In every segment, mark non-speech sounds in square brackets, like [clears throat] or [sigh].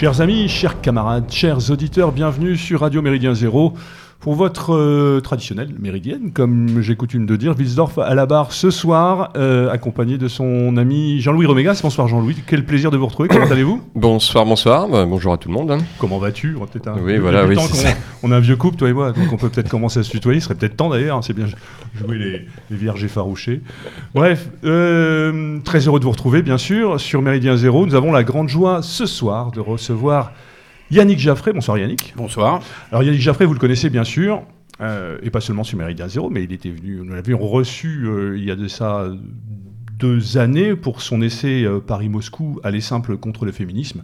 Chers amis, chers camarades, chers auditeurs, bienvenue sur Radio Méridien Zéro pour votre euh, traditionnelle méridienne, comme j'ai coutume de dire, Wilsdorf à la barre ce soir, euh, accompagné de son ami Jean-Louis Romégas. Bonsoir Jean-Louis, quel plaisir de vous retrouver, comment allez-vous [coughs] Bonsoir, bonsoir, bah, bonjour à tout le monde. Comment vas-tu? On a peut-être un, Oui, voilà, oui, temps c'est qu'on- ça. [laughs] on a un vieux couple, toi et moi, donc on peut peut-être commencer à se tutoyer, il serait peut-être temps d'ailleurs, hein, c'est bien jouer les, les vierges effarouchées. Bref, euh, très heureux de vous retrouver, bien sûr, sur Méridien Zéro. Nous avons la grande joie ce soir de recevoir Yannick Jaffré. Bonsoir Yannick. Bonsoir. Alors Yannick Jaffré, vous le connaissez bien sûr, euh, et pas seulement sur Méridien Zéro, mais il était venu, nous l'avions reçu euh, il y a de ça deux années pour son essai euh, Paris-Moscou, aller simple contre le féminisme.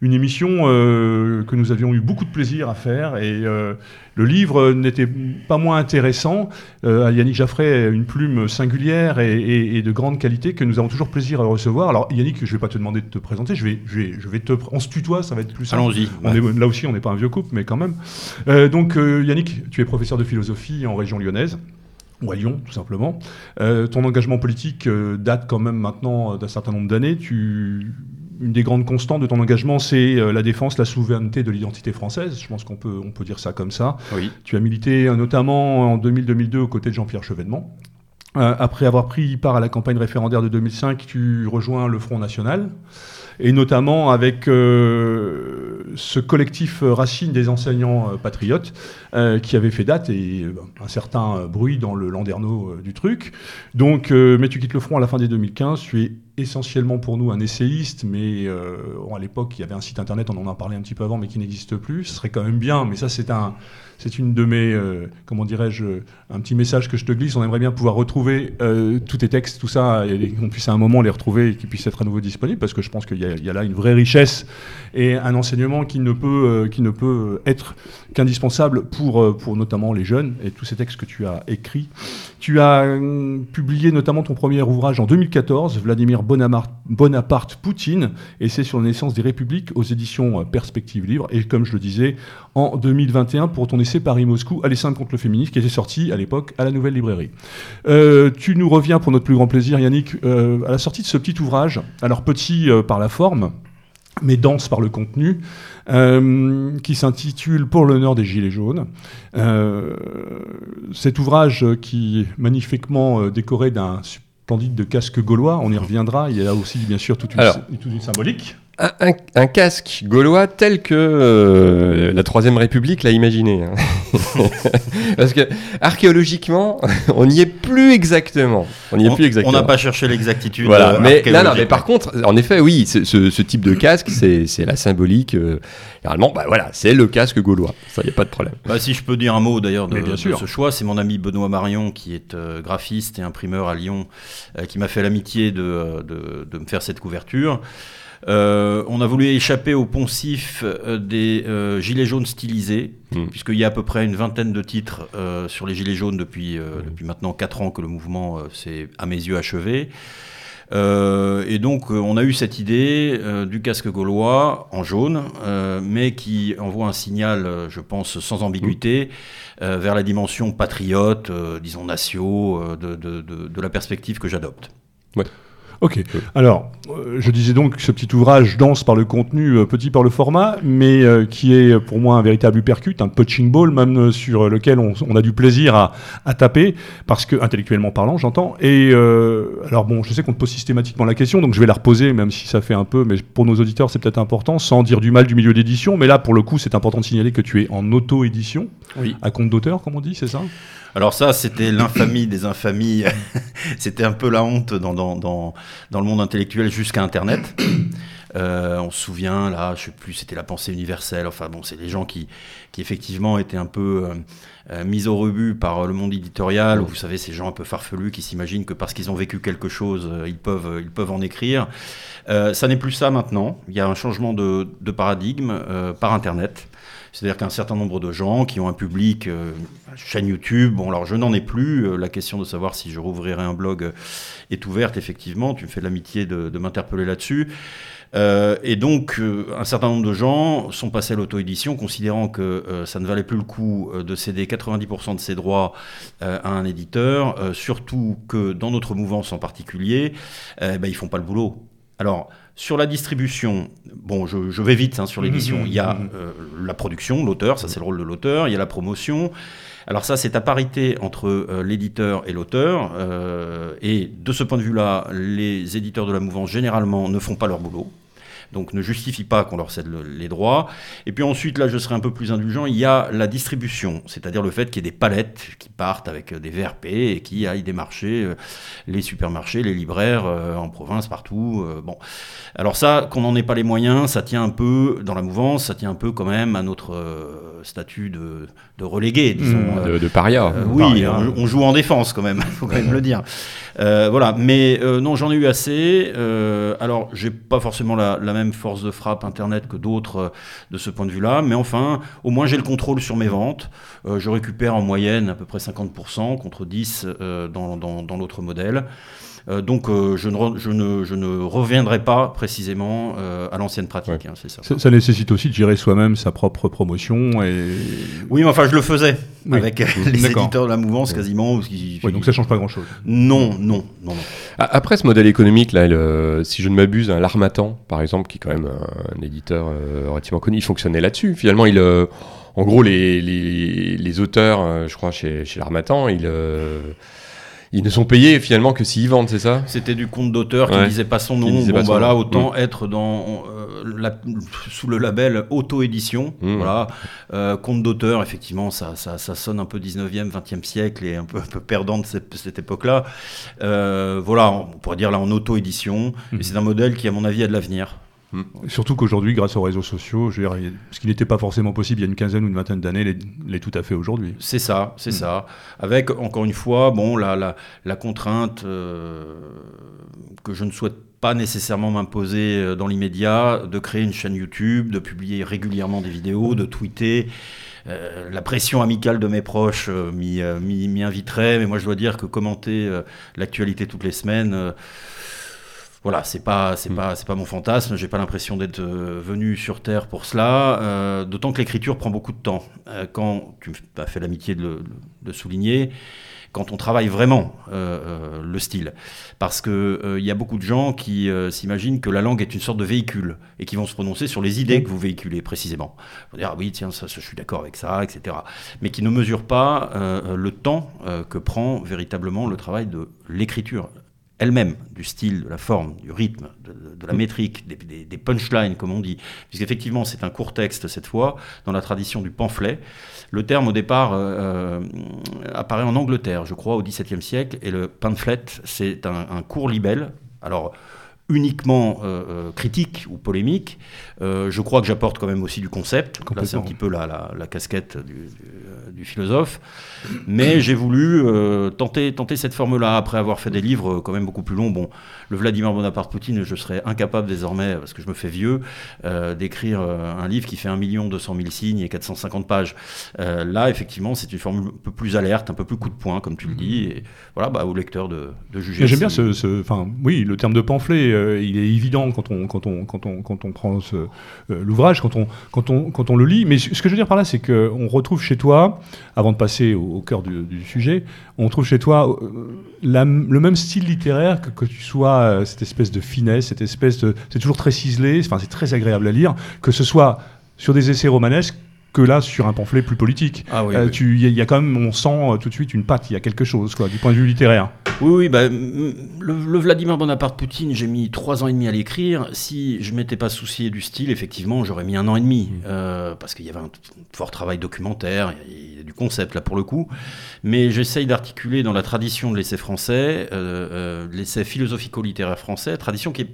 Une émission euh, que nous avions eu beaucoup de plaisir à faire et euh, le livre n'était pas moins intéressant. Yannick Jaffray a une plume singulière et, et- et de grande qualité que nous avons toujours plaisir à recevoir. Alors Yannick, je ne vais pas te demander de te présenter, je vais, je vais, je vais te... On se tutoie, ça va être plus simple. Allons-y. On est- là aussi, on n'est pas un vieux couple, mais quand même. Donc, Yannick, tu es professeur de philosophie en région lyonnaise. Ou à Lyon, tout simplement. Euh, ton engagement politique euh, date quand même maintenant euh, d'un certain nombre d'années. Tu... Une des grandes constantes de ton engagement, c'est euh, la défense, la souveraineté de l'identité française. Je pense qu'on peut, on peut dire ça comme ça. Oui. Tu as milité notamment en 2000-2002 aux côtés de Jean-Pierre Chevènement. Après avoir pris part à la campagne référendaire de 2005, tu rejoins le Front National, et notamment avec euh, ce collectif euh, Racine des enseignants euh, patriotes, qui avait fait date et un certain bruit dans le landerneau du truc. Donc, mais tu quittes le Front à la fin des 2015, tu es essentiellement pour nous un essayiste, mais à l'époque, il y avait un site internet, on en a parlé un petit peu avant, mais qui n'existe plus. Ce serait quand même bien, mais ça, c'est un, c'est une de mes, euh, comment dirais-je, un petit message que je te glisse. On aimerait bien pouvoir retrouver euh, tous tes textes, tout ça, et qu'on puisse à un moment les retrouver et qu'ils puissent être à nouveau disponibles, parce que je pense qu'il y, a- là une vraie richesse et un enseignement qui ne peut, euh, qui ne peut être qu'indispensable pour, pour notamment les jeunes et tous ces textes que tu as écrits. Tu as euh, publié notamment ton premier ouvrage en 2014, Vladimir Bonaparte, Bonaparte Poutine, et c'est sur la naissance des républiques aux éditions euh, Perspective Livre. Et comme je le disais, en 2021 pour ton essai Paris-Moscou, Aller simple contre le féminisme, qui était sorti à l'époque à la Nouvelle Librairie. Euh, tu nous reviens pour notre plus grand plaisir, Yannick, euh, à la sortie de ce petit ouvrage, alors petit euh, par la forme, mais dense par le contenu, euh, qui s'intitule Pour l'honneur des Gilets jaunes. Euh, cet ouvrage qui est magnifiquement décoré d'un splendide de casque gaulois, on y reviendra, il y a là aussi bien sûr toute une, Alors. toute une symbolique. Un, un- un casque gaulois tel que euh, la Troisième République l'a imaginé. hein. [laughs] Parce que archéologiquement, [laughs] on n'y est plus exactement. On n'y est On- plus On exactement. n'a pas cherché l'exactitude. Voilà, euh, mais, non, non, mais par contre, en effet, oui, ce, ce- ce type de casque, c'est c'est la symbolique. euh, généralement, bah voilà, c'est le casque gaulois. Ça, y a pas de problème. Bah, si je peux dire un mot d'ailleurs de, de ce choix, c'est mon ami Benoît Marion qui est euh, graphiste et imprimeur à Lyon, euh, qui m'a fait l'amitié de, de, de me faire cette couverture. Euh, on a voulu échapper au poncif euh, des euh, gilets jaunes stylisés, Mm. puisqu'il y a à peu près une vingtaine de titres sur les gilets jaunes depuis, euh, depuis maintenant 4 ans que le mouvement s'est à mes yeux achevé. Euh, et donc, euh, on a eu cette idée euh, du casque gaulois en jaune, mais qui envoie un signal, je pense, sans ambiguïté, euh, vers la dimension patriote, disons natio, de, de- de- de la perspective que j'adopte. Ok. Alors, euh, je disais donc que ce petit ouvrage dense par le contenu, euh, petit par le format, mais euh, qui est pour moi un véritable uppercut, un punching ball même sur lequel on, on a du plaisir à, à taper, parce que intellectuellement parlant, j'entends. Et euh, alors bon, je sais qu'on te pose systématiquement la question, donc je vais la reposer, même si ça fait un peu, mais pour nos auditeurs c'est peut-être important, sans dire du mal du milieu d'édition. Mais là, pour le coup, c'est important de signaler que tu es en auto-édition, Oui. à compte d'auteur, comme on dit, c'est ça? Alors ça, c'était l'infamie des infamies. [laughs] c'était un peu la honte dans, le monde intellectuel jusqu'à Internet. [clears throat] Euh, on se souvient, là, je sais plus, c'était la pensée universelle. Enfin bon, c'est des gens qui, qui effectivement étaient un peu euh, euh, mis au rebut par le monde éditorial. Vous savez, ces gens un peu farfelus qui s'imaginent que parce qu'ils ont vécu quelque chose, ils peuvent, en écrire. Ça n'est plus ça maintenant. Il y a un changement de, paradigme par Internet. C'est-à-dire qu'un certain nombre de gens qui ont un public, euh, chaîne YouTube, bon alors je n'en ai plus, euh, la question de savoir si je rouvrirai un blog euh, est ouverte effectivement, tu me fais l'amitié de, m'interpeller là-dessus. Et donc, un certain nombre de gens sont passés à l'auto-édition, considérant que ça ne valait plus le coup de céder 90% de ses droits à un éditeur, surtout que dans notre mouvance en particulier, euh, ben, ils font pas le boulot. Alors, sur la distribution, bon, je, je vais vite hein, sur l'édition. Mhm, Il y a mhm. euh, la production, l'auteur, ça c'est le rôle de l'auteur. Il y a la promotion. Alors ça, c'est à parité entre euh, l'éditeur et l'auteur. euh, et de ce point de vue-là, les éditeurs de la mouvance, généralement, ne font pas leur boulot. Donc ne justifie pas qu'on leur cède le- les droits. Et puis ensuite, là, je serai un peu plus indulgent, il y a la distribution, c'est-à-dire le fait qu'il y ait des palettes qui partent avec euh, des VRP et qui aillent démarcher euh, les supermarchés, les libraires euh, en province, partout. bon. Alors ça, qu'on n'en ait pas les moyens, ça tient un peu, dans la mouvance, ça tient un peu quand même à notre statut de, de relégué, disons. Mmh, euh, de, de paria. euh, oui, on, on joue en défense quand même, [laughs] faut quand même le dire. Euh, voilà, mais euh, non, j'en ai eu assez. Alors, j'ai pas forcément la, la même force de frappe Internet que d'autres euh, de ce point de vue-là, mais enfin, au moins j'ai le contrôle sur mes ventes. Euh, je récupère en moyenne à peu près 50% contre 10 euh, dans, dans- dans l'autre modèle. Euh, donc, euh, je, ne re- je, ne, je ne reviendrai pas précisément euh, à l'ancienne pratique, hein, c'est ça. Ça, ça nécessite aussi de gérer soi-même sa propre promotion. Et... Oui, mais enfin, je le faisais Oui. avec les éditeurs de la mouvance quasiment. parce qu'ils- Ouais, donc ça change pas grand-chose. Non, non, non, Après ce modèle économique, là, le- si je ne m'abuse, un L'Armatan, par exemple, qui est quand même un, un éditeur euh, relativement connu, il fonctionnait là-dessus. Finalement, il, euh, en gros, les, les, les auteurs, je crois, chez, chez L'Armatan, ils, euh, ils ne sont payés finalement que s'ils vendent, c'est ça C'était du compte d'auteur qui Ouais. ne disait pas son nom. Bon, pas son bah là, nom. autant être dans, euh, la- sous le label auto-édition. Mm. Voilà. Euh, compte d'auteur, effectivement, ça, ça, ça sonne un peu 19e, 20e siècle et un peu, un peu perdant de cette, cette époque-là. Euh, voilà, on pourrait dire là en auto-édition. Et c'est un modèle qui, à mon avis, a de l'avenir. Surtout qu'aujourd'hui, grâce aux réseaux sociaux, je veux dire, il- ce qui n'était pas forcément possible il y a une quinzaine ou une vingtaine d'années, l'est tout à fait aujourd'hui. C'est ça, c'est Mm. ça. Avec, encore une fois, bon, la, la, la contrainte euh, que je ne souhaite pas nécessairement m'imposer euh, dans l'immédiat, de créer une chaîne YouTube, de publier régulièrement des vidéos, de tweeter. Euh, la pression amicale de mes proches euh, m'y inviterait, mais moi je dois dire que commenter l'actualité toutes les semaines, voilà, c'est pas c'est Mm. pas c'est pas mon fantasme. J'ai pas l'impression d'être euh, venu sur terre pour cela. euh, D'autant que l'écriture prend beaucoup de temps. Euh, quand tu m'as fait l'amitié de le de souligner, quand on travaille vraiment euh, le style, parce que il y a beaucoup de gens qui s'imaginent que la langue est une sorte de véhicule et qui vont se prononcer sur les idées que vous véhiculez précisément. Ils vont dire ah oui tiens ça, je suis d'accord avec ça etc. Mais qui ne mesurent pas le temps que prend véritablement le travail de l'écriture elle-même, du style, de la forme, du rythme, de, la métrique, des, des- des punchlines, comme on dit. Puisqu'effectivement, c'est un court texte cette fois, dans la tradition du pamphlet. Le terme, au départ, euh, euh, apparaît en Angleterre, je crois, au XVIIe siècle, et le pamphlet, c'est un, un court libelle. Alors, uniquement euh, euh, critique ou polémique. Euh, je crois que j'apporte quand même aussi du concept. Là, c'est un petit peu la, la- la casquette du, du, du philosophe. Mais [clears throat] j'ai voulu euh, tenter, tenter cette forme-là après avoir fait des livres quand même beaucoup plus longs. Bon, le Vladimir Bonaparte Poutine, je serais incapable désormais, parce que je me fais vieux, d'écrire un livre qui fait 1 200 000 signes et 450 pages. Là, effectivement, c'est une forme un peu plus alerte, un peu plus coup de poing, comme tu le dis. Et voilà, bah, au lecteur de, de juger. J'aime bien ce- enfin, oui, le terme de pamphlet, euh, il est évident quand on, quand on, quand on, quand on prend euh, l'ouvrage, quand on, quand on, quand on le lit. Mais ce que je veux dire par là, c'est qu'on retrouve chez toi, avant de passer au, cœur du, sujet, on trouve chez toi euh, le même style littéraire que, que tu sois cette espèce de finesse, cette espèce de, c'est toujours très ciselé, enfin c'est très agréable à lire, que ce soit sur des essais romanesques que là sur un pamphlet plus politique. Ah oui, Euh, oui. tu- Il y, a- il y a quand même, on sent euh, tout de suite une patte, il y a quelque chose, quoi, du point de vue littéraire. Oui, oui, bah, mm, le, le Vladimir Bonaparte Poutine, j'ai mis trois ans et demi à l'écrire. Si je m'étais pas soucié du style, effectivement, j'aurais mis un an et demi, euh, parce qu'il y avait un fort travail documentaire, il y a du concept là pour le coup. Mais j'essaye d'articuler dans la tradition de l'essai français, euh, l'essai philosophico-littéraire français, tradition qui est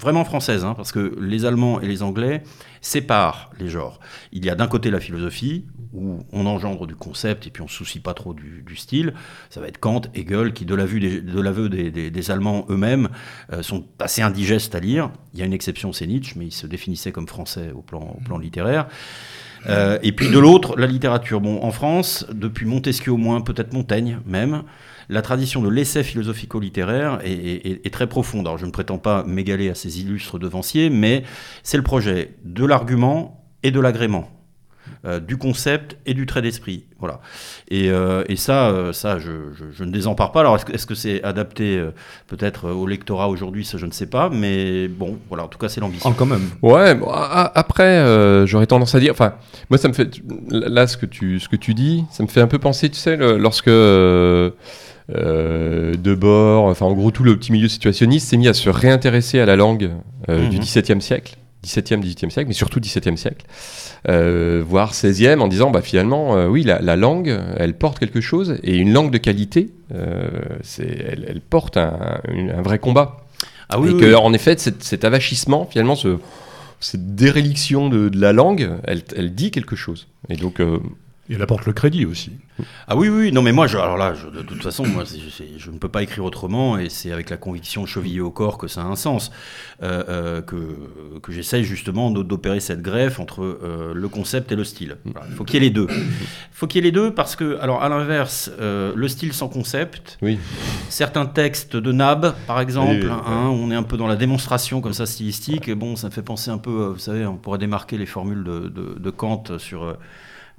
vraiment française, hein, parce que les Allemands et les Anglais séparent les genres. Il y a d'un côté la philosophie, où on engendre du concept et puis on se soucie pas trop du, style. Ça va être Kant, Hegel, qui de l'aveu des, de des, des- Allemands eux-mêmes euh, sont assez indigestes à lire. Il y a une exception, c'est Nietzsche, mais il se définissait comme français au plan, au plan littéraire. Euh, et puis de l'autre, la littérature. Bon, en France, depuis Montesquieu au moins, peut-être Montaigne même, la tradition de l'essai philosophico-littéraire est, est- est très profonde. Alors je ne prétends pas m'égaler à ces illustres devanciers, mais c'est le projet de l'argument et de l'agrément. euh, du concept et du trait d'esprit. Voilà. Et, euh, et ça, euh, ça je, je, je ne désempare pas. Alors, est-ce que est-ce que c'est adapté euh, peut-être au lectorat aujourd'hui? Ça, je ne sais pas. Mais bon, voilà, en tout cas, c'est l'ambition. Ah, quand même. Ouais, bon, a- a- après, euh, j'aurais tendance à dire. Enfin, moi, ça me fait. Là, ce que tu, ce que tu dis, ça me fait un peu penser, tu sais, le- lorsque. Euh, euh, Debord, enfin en gros tout le petit milieu situationniste s'est mis à se réintéresser à la langue euh, du Mhm. XVIIe siècle, XVIIe, XVIIIe siècle, mais surtout XVIIe siècle, euh, voire XVIe, en disant bah finalement euh, oui la, la langue elle porte quelque chose et une langue de qualité, euh, c'est elle, elle porte un, vrai combat Ah oui, et oui, que, oui. en effet, cet, cet avachissement, finalement, ce- cette déréliction de, de la langue, elle, elle dit quelque chose. Et donc, Et elle apporte le crédit aussi. Ah oui, oui, non, mais moi, je, alors là, je- de toute façon, moi, c'est- c'est- je ne peux pas écrire autrement, et c'est avec la conviction chevillée au corps que ça a un sens, euh, euh, que, que j'essaye justement d'o- d'opérer cette greffe entre euh, le concept et le style. Voilà, il faut qu'il y ait les deux. Il faut qu'il y ait les deux parce que, alors à l'inverse, euh, le style sans concept, oui. certains textes de Nab, par exemple, Oui, hein, on est un peu dans la démonstration comme ça stylistique, et bon, ça me fait penser un peu, vous savez, on pourrait démarquer les formules de, de- de Kant sur,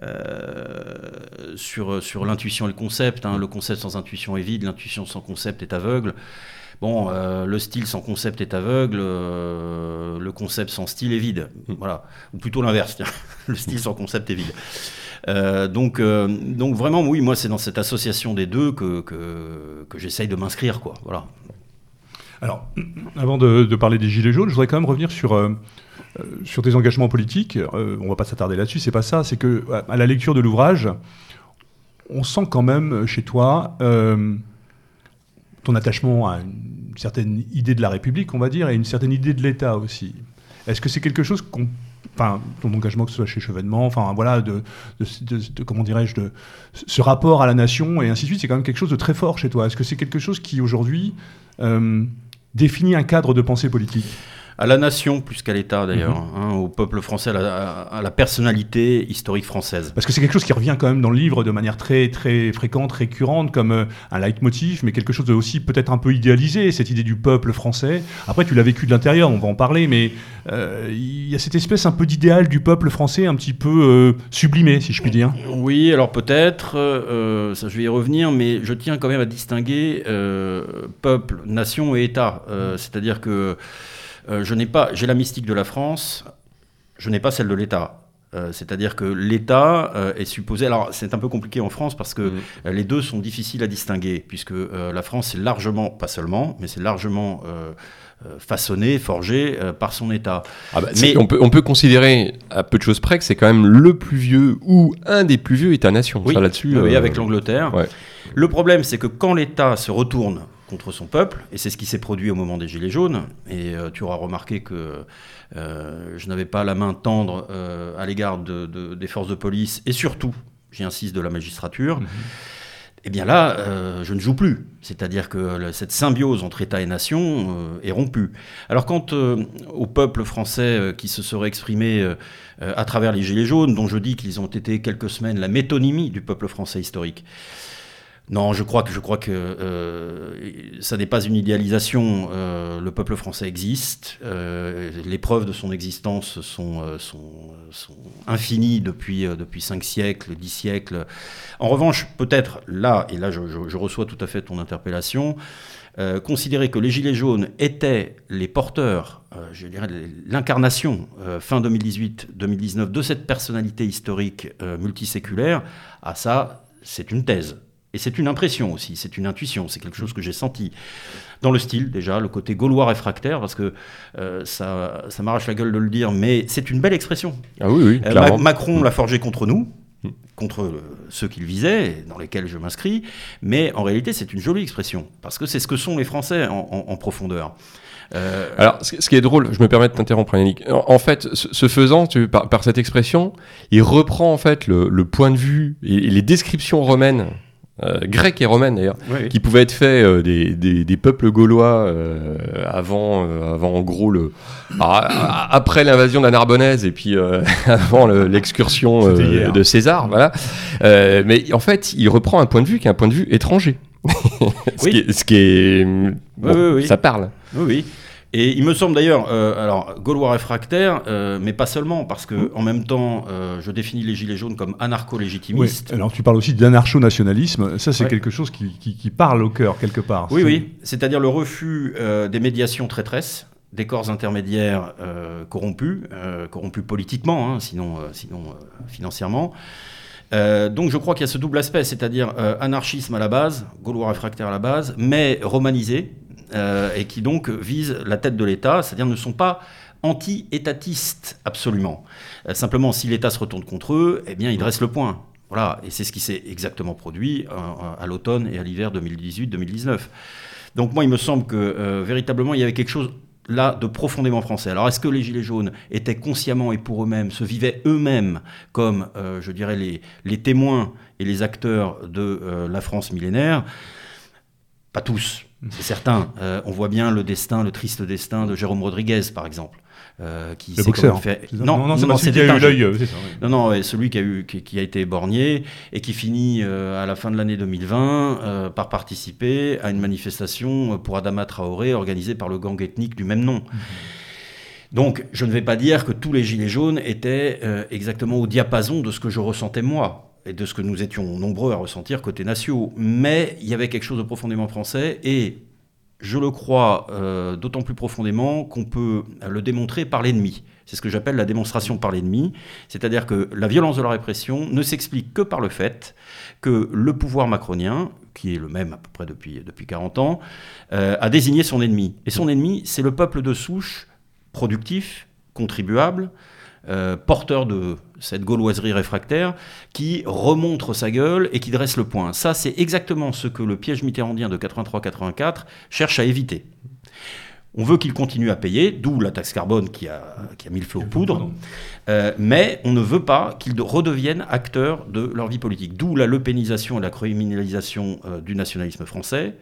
euh, sur, sur l'intuition et le concept. hein. Le concept sans intuition est vide, l'intuition sans concept est aveugle. Bon, euh, le style sans concept est aveugle, euh, le concept sans style est vide. Voilà. Ou plutôt l'inverse, tiens. [laughs] le style sans concept est vide. Euh, donc, donc vraiment, oui, moi, c'est dans cette association des deux que, que, que j'essaye de m'inscrire, quoi. Voilà. Alors, [clears throat] avant de, de parler des Gilets jaunes, je voudrais quand même revenir sur, sur tes engagements politiques. Euh, on va pas s'attarder là-dessus, c'est pas ça. C'est que à- la lecture de l'ouvrage, on sent quand même euh, chez toi euh, ton attachement à une certaine idée de la République, on va dire, et une certaine idée de l'État aussi. Est-ce que c'est quelque chose qu'on Enfin, ton engagement, que ce soit chez Chevènement, enfin voilà, de, comment dirais-je, ce rapport à la nation et ainsi de suite, c'est quand même quelque chose de très fort chez toi. Est-ce que c'est quelque chose qui aujourd'hui euh, définit un cadre de pensée politique? À la nation, plus qu'à l'État d'ailleurs, Mhm. hein, au peuple français, à la, à- à la personnalité historique française. Parce que c'est quelque chose qui revient quand même dans le livre de manière très très fréquente, récurrente, comme euh, un leitmotiv, mais quelque chose de aussi peut-être un peu idéalisé, cette idée du peuple français. Après, tu l'as vécu de l'intérieur, on va en parler, mais euh, il y a cette espèce un peu d'idéal du peuple français, un petit peu euh, sublimé, si je puis dire. Oui, alors peut-être, euh, ça je vais y revenir, mais je tiens quand même à distinguer peuple, nation et État. C'est-à-dire que je n'ai pas, j'ai la mystique de la France, je n'ai pas celle de l'État. Euh, C'est-à-dire que l'État euh, est supposé. Alors, c'est un peu compliqué en France parce que Mhm. euh, les deux sont difficiles à distinguer, puisque euh, la France est largement, pas seulement, mais c'est largement euh, euh, façonné, forgé euh, par son État. Ah bah, Mais- on, peut, on peut considérer, à peu de choses près, que c'est quand même le plus vieux ou un des plus vieux États-nations. Oui, là-dessus. oui, euh, avec l'Angleterre. ouais. Le problème, c'est que quand l'État se retourne contre son peuple, et c'est ce qui s'est produit au moment des Gilets jaunes, et euh, tu auras remarqué que euh, je n'avais pas la main tendre euh, à l'égard de- de- des forces de police, et surtout, j'y insiste, de la magistrature, eh bien là, euh, je ne joue plus. C'est-à-dire que le- cette symbiose entre État et nation euh, est rompue. Alors quant euh, au peuple français qui se serait exprimé à travers les Gilets jaunes, dont je dis qu'ils ont été quelques semaines la métonymie du peuple français historique, non, je crois que, euh, ça n'est pas une idéalisation. euh, le peuple français existe. euh, les preuves de son existence sont, infinies depuis, depuis 5 siècles, 10 siècles. En revanche, peut-être là, et là je, je- reçois tout à fait ton interpellation, considérer que les Gilets jaunes étaient les porteurs, je dirais l'incarnation, fin 2018-2019, de cette personnalité historique multiséculaire, ah ça, c'est une thèse. Et c'est une impression aussi, c'est une intuition, c'est quelque chose que j'ai senti. Dans le style, déjà, le côté gaulois réfractaire, parce que euh, ça, ça m'arrache la gueule de le dire, mais c'est une belle expression. Ah oui, oui, Euh. Ma- Macron l'a forgé contre nous, Mm. contre euh, ceux qu'il visait, dans lesquels je m'inscris, mais en réalité, c'est une jolie expression, parce que c'est ce que sont les Français en, en- en profondeur. Euh, Alors, ce qui est drôle, je me permets de t'interrompre, Yannick. En, fait, ce, faisant, tu, par, par cette expression, il reprend en fait le, le point de vue et les descriptions romaines, euh, grecques et romaines d'ailleurs, oui, qui pouvaient être faits euh, des, des, des peuples gaulois euh, avant, euh, avant en gros le ah, ah, après l'invasion de la Narbonnaise et puis [laughs] avant le- l'excursion de César, voilà. Mais en fait, il reprend un point de vue qui est un point de vue étranger. [laughs] ce, Oui. qui est, ce qui est- bon, oui, oui. ça parle. Oui, oui. Et il me semble d'ailleurs, euh, alors gaulois réfractaire, euh, mais pas seulement, parce que Mmh. en même temps, euh, je définis les gilets jaunes comme Oui. anarcho-légitimistes. Alors tu parles aussi d'anarcho-nationalisme. Ça, c'est Ouais. quelque chose qui, qui- qui parle au cœur quelque part. Oui, oui, c'est-à-dire le refus des médiations traîtresses, des corps intermédiaires corrompus, corrompus politiquement, hein, sinon, sinon financièrement. Euh, donc je crois qu'il y a ce double aspect, c'est-à-dire euh, anarchisme à la base, gaulois réfractaire à la base, mais romanisé, euh, et qui donc vise la tête de l'État, c'est-à-dire ne sont pas anti-étatistes absolument. Euh, simplement, si l'État se retourne contre eux, eh bien, ils dressent le point. Voilà, et c'est ce qui s'est exactement produit euh, à l'automne et à l'hiver 2018-2019. Donc moi, il me semble que véritablement, il y avait quelque chose là de profondément français. Alors est-ce que les Gilets jaunes étaient consciemment et pour eux-mêmes, se vivaient eux-mêmes comme, je dirais, les, témoins et les acteurs de la France millénaire? Pas tous, c'est certain. Euh, on voit bien le destin, le triste destin de Jérôme Rodriguez, par exemple. euh, qui Le boxeur. fait... Ça non, non, c'est celui qui a eu l'œil. oui. Non, non, celui qui a, eu, qui, qui a été éborgné et qui finit euh, à la fin de l'année 2020 euh, par participer à une manifestation pour Adama Traoré organisée par le gang ethnique du même nom. Donc, je ne vais pas dire que tous les gilets jaunes étaient exactement au diapason de ce que je ressentais moi et de ce que nous étions nombreux à ressentir côté nationaux. Mais il y avait quelque chose de profondément français et je le crois euh, d'autant plus profondément qu'on peut le démontrer par l'ennemi. C'est ce que j'appelle la démonstration par l'ennemi. C'est-à-dire que la violence de la répression ne s'explique que par le fait que le pouvoir macronien, qui est le même à peu près depuis, depuis 40 ans, euh, a désigné son ennemi. Et son ennemi, c'est le peuple de souche productif, contribuable, euh, porteur de cette gauloiserie réfractaire, qui remontre sa gueule et qui dresse le point. Ça, c'est exactement ce que le piège mitterrandien de 83-84 cherche à éviter. On veut qu'il continue à payer, d'où la taxe carbone qui a, qui a mis le feu aux poudres, euh, mais on ne veut pas qu'ils redeviennent acteurs de leur vie politique. D'où la lepénisation et la criminalisation euh, du nationalisme français,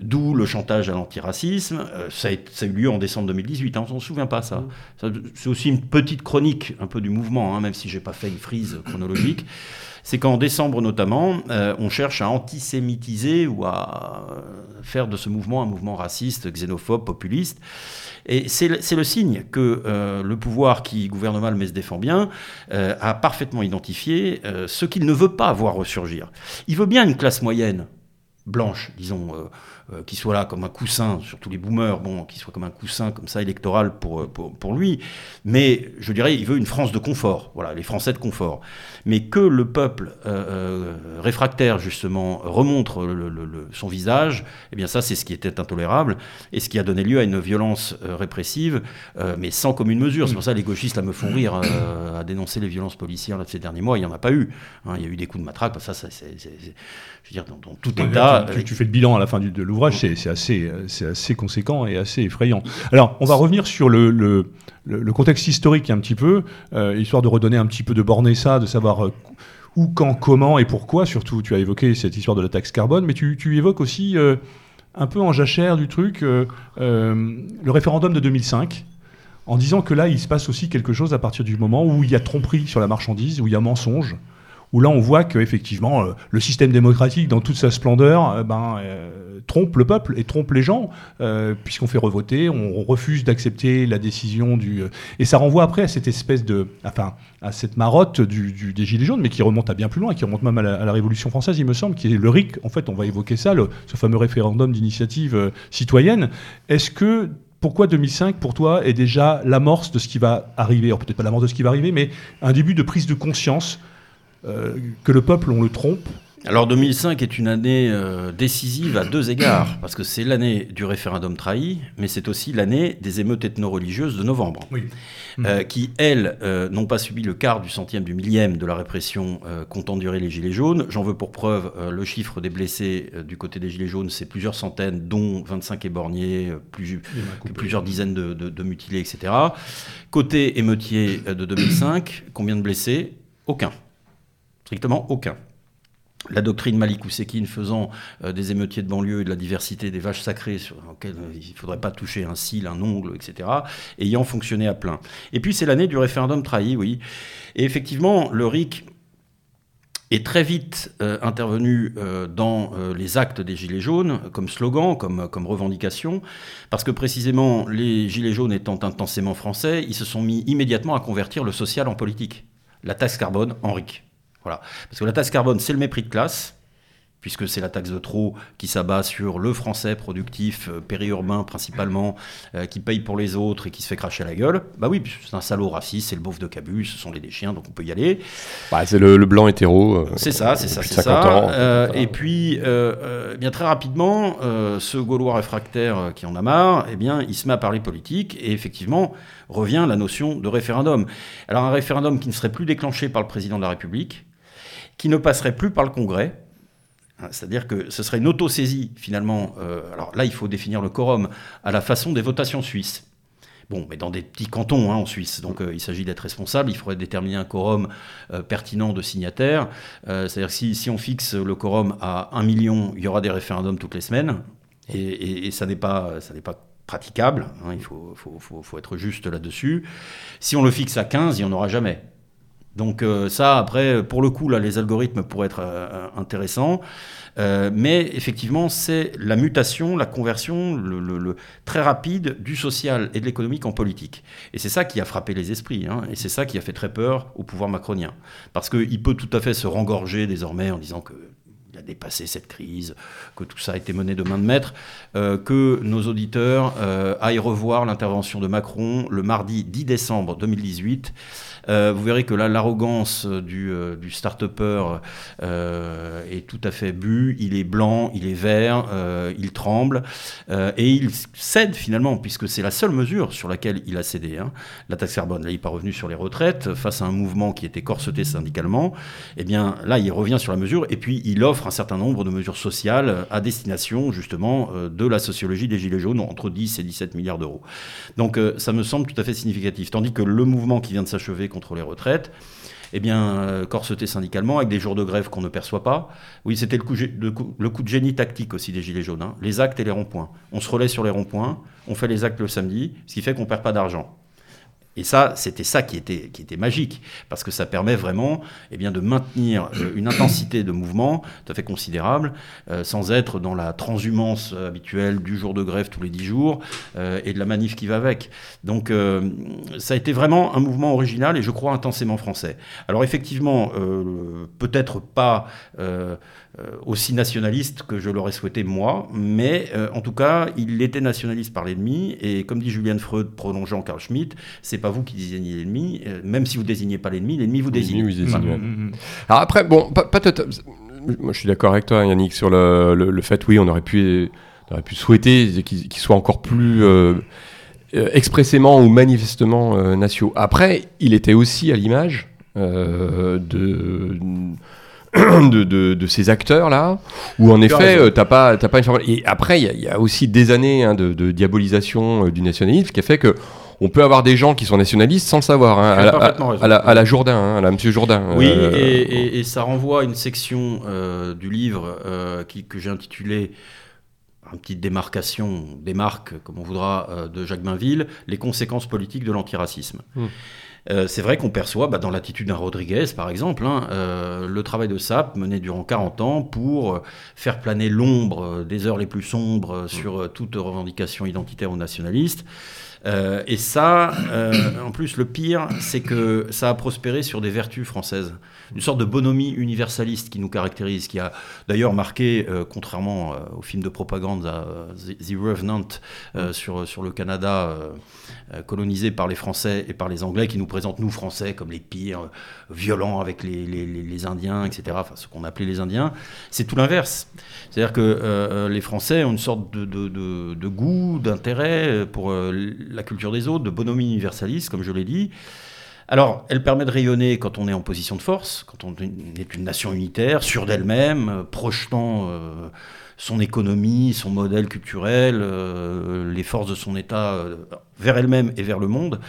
d'où le chantage à l'antiracisme. Euh, ça, a, eu lieu en décembre 2018, hein, on s'en souvient pas ça. ça C'est aussi une petite chronique un peu du mouvement, hein, même si j'ai pas fait une frise chronologique. C'est qu'en décembre notamment, euh, on cherche à antisémitiser ou à faire de ce mouvement un mouvement raciste, xénophobe, populiste. Et c'est le, signe que euh, le pouvoir qui gouverne mal mais se défend bien euh, a parfaitement identifié euh, ce qu'il ne veut pas voir ressurgir. Il veut bien une classe moyenne, blanche, disons, euh, qui soit là comme un coussin, surtout les boomers, bon, qui soit comme un coussin comme ça électoral pour, pour, pour, lui. Mais je dirais, il veut une France de confort, voilà, les Français de confort. Mais que le peuple euh, réfractaire, justement, remontre le, le, le, son visage, eh bien ça, c'est ce qui était intolérable et ce qui a donné lieu à une violence euh, répressive, euh, mais sans commune mesure. C'est pour ça que les gauchistes là, me font rire euh, à dénoncer les violences policières là, de ces derniers mois. Il n'y en a pas eu. Hein, il y a eu des coups de matraque, ça, ça c'est, je veux dire, dans, dans tout ouais, état. Tu, tu, fais le bilan à la fin du, de l'ouvrage, c'est assez, assez conséquent et assez effrayant. Alors, on va revenir sur le, le, le contexte historique un petit peu, euh, histoire de redonner un petit peu de borner ça, de savoir euh, où, quand, comment et pourquoi. Surtout, tu as évoqué cette histoire de la taxe carbone, mais tu, tu évoques aussi euh, un peu en jachère du truc euh, le référendum de 2005 en disant que là, il se passe aussi quelque chose à partir du moment où il y a tromperie sur la marchandise, où il y a mensonge, où là on voit qu'effectivement euh, le système démocratique dans toute sa splendeur euh, ben, euh, trompe le peuple et trompe les gens, puisqu'on fait revoter, on refuse d'accepter la décision du... et ça renvoie après à cette espèce de... enfin, à cette marotte du, des Gilets jaunes, mais qui remonte à bien plus loin, qui remonte même à la, Révolution française, il me semble, qui est le RIC, en fait on va évoquer ça, le, ce fameux référendum d'initiative citoyenne. Est-ce que pourquoi 2005, pour toi, est déjà l'amorce de ce qui va arriver? Alors peut-être pas l'amorce de ce qui va arriver, mais un début de prise de conscience que le peuple, on le trompe alors 2005 est une année euh, décisive à deux égards, parce que c'est l'année du référendum trahi, mais c'est aussi l'année des émeutes ethno-religieuses de novembre, oui. euh, qui, elles, euh, n'ont pas subi le quart du centième du millième de la répression qu'ont enduré les Gilets jaunes. J'en veux pour preuve le chiffre des blessés du côté des Gilets jaunes, c'est plusieurs centaines, dont 25 éborgnés, plus, plusieurs dizaines de, de, de mutilés, etc. Côté émeutier de 2005, combien de blessés? Aucun. Strictement aucun. La doctrine Malik Oussekine faisant euh, des émeutiers de banlieue et de la diversité des vaches sacrées sur lesquelles euh, il ne faudrait pas toucher un cil, un ongle, etc., ayant fonctionné à plein. Et puis c'est l'année du référendum trahi, oui. Et effectivement, le RIC est très vite euh, intervenu dans les actes des Gilets jaunes, comme slogan, comme revendication, parce que précisément les Gilets jaunes étant intensément français, ils se sont mis immédiatement à convertir le social en politique. La taxe carbone en RIC. Voilà. Parce que la taxe carbone, c'est le mépris de classe, puisque c'est la taxe de trop qui s'abat sur le français productif, euh, périurbain principalement, euh, qui paye pour les autres et qui se fait cracher la gueule. Bah oui, c'est un salaud raciste, c'est le beauf de Cabu, ce sont les déchiens, donc on peut y aller. Bah, c'est le, blanc hétéro. Euh, c'est ça, c'est ça, c'est ça. et puis, bien très rapidement, ce Gaulois réfractaire qui en a marre, eh bien, il se met à parler politique et effectivement revient la notion de référendum. Alors un référendum qui ne serait plus déclenché par le président de la République, qui ne passerait plus par le Congrès, Hein, c'est-à-dire que ce serait une autosaisie, finalement. Euh, alors là, il faut définir le quorum à la façon des votations suisses. Bon, mais dans des petits cantons hein, en Suisse, donc euh, il s'agit d'être responsable, il faudrait déterminer un quorum euh, pertinent de signataires. C'est-à-dire que si, on fixe le quorum à 1 million, il y aura des référendums toutes les semaines, et, ça n'est pas, pas praticable, hein, il faut, faut, être juste là-dessus. Si on le fixe à 15, il n'y en aura jamais. Donc euh, ça, après, pour le coup, là, les algorithmes pourraient être euh, intéressants. Euh, mais effectivement, c'est la mutation, la conversion le, très rapide du social et de l'économique en politique. Et c'est ça qui a frappé les esprits, hein, et c'est ça qui a fait très peur au pouvoir macronien. Parce qu'il peut tout à fait se rengorger désormais en disant que a dépassé cette crise, que tout ça a été mené de main de maître, que nos auditeurs aillent revoir l'intervention de Macron le mardi 10 décembre 2018 euh, vous verrez que là, l'arrogance du, euh, du start-upper euh, est tout à fait bu. Il est blanc, il est vert, il tremble et il cède finalement, puisque c'est la seule mesure sur laquelle il a cédé. Hein. La taxe carbone, là, il n'est pas revenu sur les retraites face à un mouvement qui était corseté syndicalement. Eh bien, là, il revient sur la mesure et puis il offre un certain nombre de mesures sociales à destination justement de la sociologie des Gilets jaunes, entre 10 et 17 milliards d'euros. Donc, ça me semble tout à fait significatif. Tandis que le mouvement qui vient de s'achever contre les retraites, eh bien, euh, corseté syndicalement, avec des jours de grève qu'on ne perçoit pas. Oui, c'était le coup, le, coup, de génie tactique aussi des Gilets jaunes. Hein. Les actes et les ronds-points. On se relaie sur les ronds-points, on fait les actes le samedi, ce qui fait qu'on ne perd pas d'argent. Et ça, c'était ça qui était, qui était magique, parce que ça permet vraiment eh bien, de maintenir euh, une intensité de mouvement tout à fait considérable, euh, sans être dans la transhumance habituelle du jour de grève tous les dix jours euh, et de la manif qui va avec. Donc ça a été vraiment un mouvement original et je crois intensément français. Alors effectivement, peut-être pas aussi nationaliste que je l'aurais souhaité moi, mais en tout cas, il était nationaliste par l'ennemi, et comme dit Julian Freud, prolongeant Carl Schmitt, c'est vous qui désignez l'ennemi. Euh, même si vous désignez pas l'ennemi, l'ennemi vous désigne. Mm, mm. Alors après, bon, peut-être. Moi, je suis d'accord avec toi, Yannick, sur le, le, fait, oui, on aurait pu, on aurait pu souhaiter qu'il soit encore plus euh, euh, expressément ou manifestement nationaux. Après, il était aussi à l'image de de, [coughs] de, ces acteurs-là, où en effet, tu t'as pas, pas une Et après, il y, a aussi des années hein, de, de, diabolisation du nationalisme qui a fait que on peut avoir des gens qui sont nationalistes sans le savoir, hein, à, la, à, la, Jourdain, hein, à la Monsieur Jourdain. Oui, euh, et, ça renvoie à une section euh, du livre euh, qui, que j'ai intitulé une petite démarcation, démarque, comme on voudra, de Jacques Bainville, les conséquences politiques de l'antiracisme. Hmm. c'est vrai qu'on perçoit, bah, dans l'attitude d'un Rodriguez par exemple, hein, le travail de SAP mené durant 40 ans pour faire planer l'ombre des heures les plus sombres sur toute revendication identitaire ou nationaliste. Euh, et ça, euh, en plus, le pire, c'est que ça a prospéré sur des vertus françaises. Une sorte de bonhomie universaliste qui nous caractérise, qui a d'ailleurs marqué, euh, contrairement au film de propagande The Revenant sur, sur le Canada colonisé par les Français et par les Anglais, qui nous présentent, nous, Français, comme les pires, violents avec les, les, les Indiens, etc., enfin ce qu'on appelait les Indiens. C'est tout l'inverse. C'est-à-dire que les Français ont une sorte de, de, de, de goût, d'intérêt pour la culture des autres, de bonhomie universaliste, comme je l'ai dit. Alors, elle permet de rayonner quand on est en position de force, quand on est une nation unitaire, sûre d'elle-même, euh, projetant euh, son économie, son modèle culturel, euh, les forces de son État vers elle-même et vers le monde.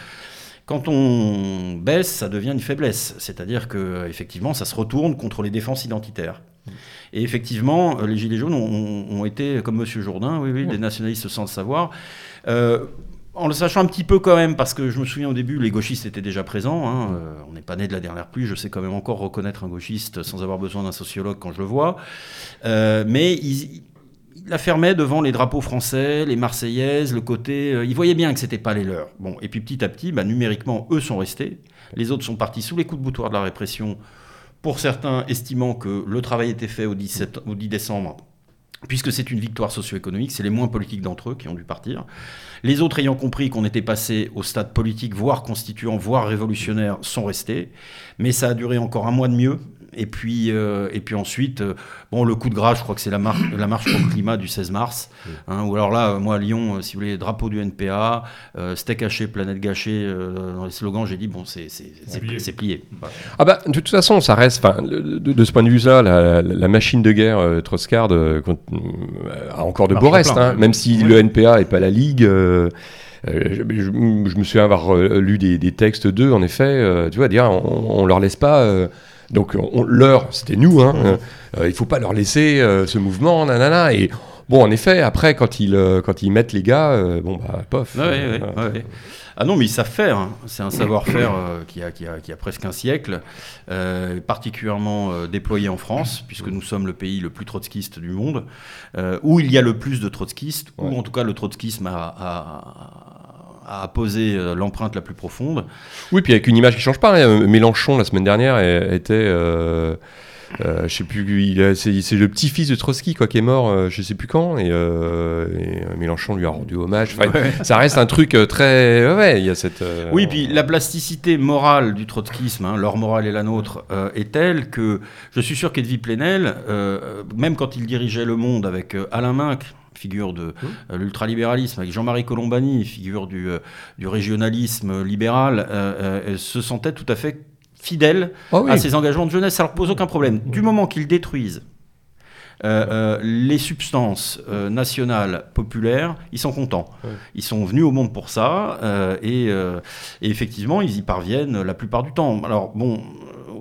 Quand on baisse, ça devient une faiblesse, c'est-à-dire que effectivement, ça se retourne contre les défenses identitaires. Et effectivement, les Gilets jaunes ont, été, comme M. Jourdain, oui, oui, des nationalistes sans le savoir en le sachant un petit peu quand même, parce que je me souviens au début, les gauchistes étaient déjà présents. Hein, euh, on n'est pas né de la dernière pluie. Je sais quand même encore reconnaître un gauchiste sans avoir besoin d'un sociologue quand je le vois. Euh, mais il, il affirmait devant les drapeaux français, les Marseillaises, le côté. Euh, il voyait bien que c'était pas les leurs. Bon, et puis petit à petit, bah, numériquement, eux sont restés. Les autres sont partis sous les coups de boutoir de la répression. Pour certains, estimant que le travail était fait au 17, au 10 décembre puisque c'est une victoire socio-économique, c'est les moins politiques d'entre eux qui ont dû partir. Les autres ayant compris qu'on était passé au stade politique, voire constituant, voire révolutionnaire, sont restés. Mais ça a duré encore un mois de mieux. Et puis, euh, et puis ensuite, euh, bon, le coup de grâce, je crois que c'est la, la, marche pour le climat du 16 mars. Hein, ou alors là, moi à Lyon, euh, si vous voulez, drapeau du NPA, steak haché, planète gâchée, dans les slogans, j'ai dit, bon, c'est plié. plié. Ah bah, de toute façon, ça reste, de, de, ce point de vue-là, la, la, machine de guerre Troscard a encore de beaux restes, hein, même si le NPA n'est pas la Ligue. Euh, je, me souviens avoir lu des, des textes d'eux, en effet, tu vois, dire on, on leur laisse pas donc on, leur, c'était nous, hein, mmh. euh, il faut pas leur laisser euh, ce mouvement, nanana. Et bon, en effet, après, quand ils, euh, quand ils mettent les gars, bon, bah, pof. Ouais, ouais, ah non, mais ils savent faire. Hein. C'est un savoir-faire qui, a, qui, a, qui, a, presque un siècle, particulièrement déployé en France, puisque nous sommes le pays le plus trotskiste du monde, où il y a le plus de trotskistes, où en tout cas le trotskisme a, a à poser euh, l'empreinte la plus profonde. Oui, puis avec une image qui change pas. Hein. Mélenchon la semaine dernière était euh, euh, je sais plus, c'est le petit-fils de Trotsky quoi, qui est mort, euh, je sais plus quand, et, Mélenchon lui a rendu hommage. Ça reste un truc très. Ouais, il y a cette. Oui, puis la plasticité morale du trotskisme, hein, leur morale et la nôtre, est telle que je suis sûr qu'Edwy Plenel, même quand il dirigeait Le Monde avec Alain Minck, figure de mmh. euh, l'ultralibéralisme, avec Jean-Marie Colombani, figure du, euh, du régionalisme libéral, euh, se sentait tout à fait fidèle ah à ses engagements de jeunesse. Ça leur pose aucun problème. Du moment qu'ils détruisent les substances nationales populaires, ils sont contents. Ils sont venus au monde pour ça et, et, effectivement, ils y parviennent la plupart du temps. Alors bon,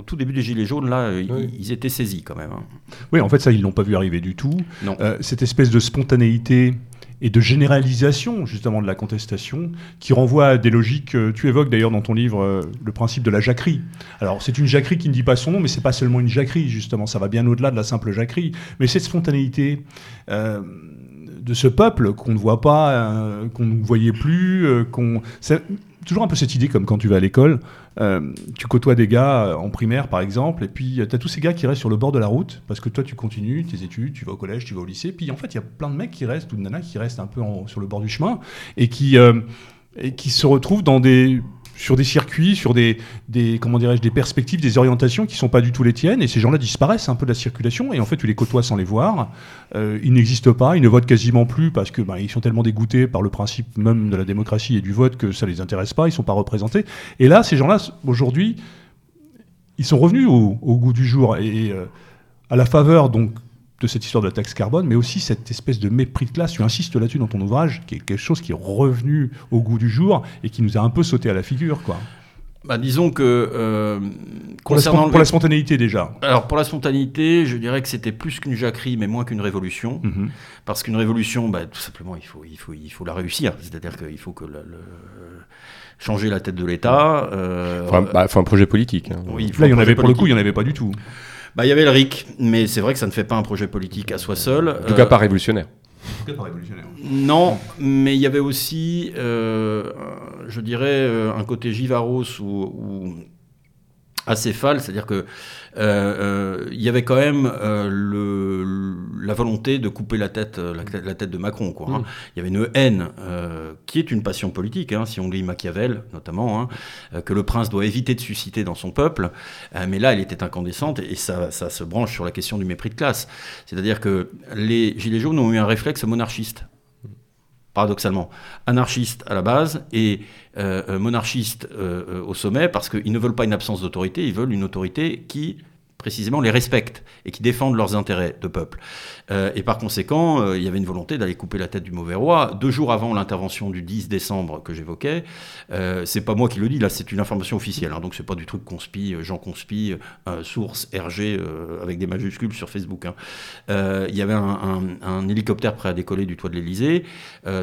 tout début des Gilets jaunes, là, ils, étaient saisis quand même. Hein. Oui, en fait, ça, ils l'ont pas vu arriver du tout. Euh, cette espèce de spontanéité et de généralisation justement de la contestation qui renvoie à des logiques. Euh, tu évoques d'ailleurs dans ton livre euh, le principe de la jacquerie. Alors c'est une jacquerie qui ne dit pas son nom, mais c'est pas seulement une jacquerie justement. Ça va bien au-delà de la simple jacquerie. Mais cette spontanéité. de ce peuple qu'on ne voit pas, qu'on ne voyait plus, qu'on toujours un peu cette idée comme quand tu vas à l'école, euh, tu côtoies des gars euh, en primaire par exemple, et puis euh, tu as tous ces gars qui restent sur le bord de la route, parce que toi tu continues tes études, tu vas au collège, tu vas au lycée, puis en fait il y a plein de mecs qui restent, ou de nanas qui restent un peu sur le bord du chemin, et qui, et qui se retrouvent dans des sur des circuits, sur des, des des perspectives, des orientations qui sont pas du tout les tiennes, et ces gens-là disparaissent un peu de la circulation, et en fait tu les côtoies sans les voir. Euh, ils n'existent pas, ils ne votent quasiment plus parce que ben, ils sont tellement dégoûtés par le principe même de la démocratie et du vote que ça les intéresse pas, ils sont pas représentés. Et là, ces gens-là, aujourd'hui, ils sont revenus au, goût du jour et, euh, à la faveur donc de cette histoire de la taxe carbone, mais aussi cette espèce de mépris de classe. Tu insistes là-dessus dans ton ouvrage, qui est quelque chose qui est revenu au goût du jour et qui nous a un peu sauté à la figure, quoi. Bah, disons que euh, pour, la, spontanéité déjà. Alors pour la spontanéité, je dirais que c'était plus qu'une jacquerie, mais moins qu'une révolution, mhm. parce qu'une révolution, bah, tout simplement, il faut, il faut, il faut la réussir. C'est-à-dire qu'il faut que le, changer la tête de l'État. Euh, enfin, bah, un projet politique. Hein. Oui, Là, il y en avait pour le coup, il y en avait pas du tout. Bah, il y avait le RIC, mais c'est vrai que ça ne fait pas un projet politique à soi seul. En tout cas, pas révolutionnaire. En tout cas, pas révolutionnaire. Non, mais il y avait aussi, euh, je dirais, euh, un côté Givaros ou, acéphale, c'est-à-dire que euh, il y avait quand même le, la volonté de couper la tête, la, tête de Macron. Quoi, hein. mm. Il y avait une haine qui est une passion politique, hein, si on lit Machiavel notamment, hein, que le prince doit éviter de susciter dans son peuple. mais là, elle était incandescente et ça, ça se branche sur la question du mépris de classe. C'est-à-dire que les Gilets jaunes ont eu un réflexe monarchiste paradoxalement, anarchiste à la base et euh, monarchiste euh, au sommet, parce qu'ils ne veulent pas une absence d'autorité, ils veulent une autorité qui précisément les respectent et qui défendent leurs intérêts de peuple. Euh, et par conséquent, euh, il y avait une volonté d'aller couper la tête du mauvais roi. Deux jours avant l'intervention du 10 décembre que j'évoquais, euh, c'est pas moi qui le dis, là c'est une information officielle, hein, donc c'est pas du truc conspi, Jean conspi, source RG avec des majuscules sur Facebook. Hein. Il y avait un, un, hélicoptère prêt à décoller du toit de l'Elysée,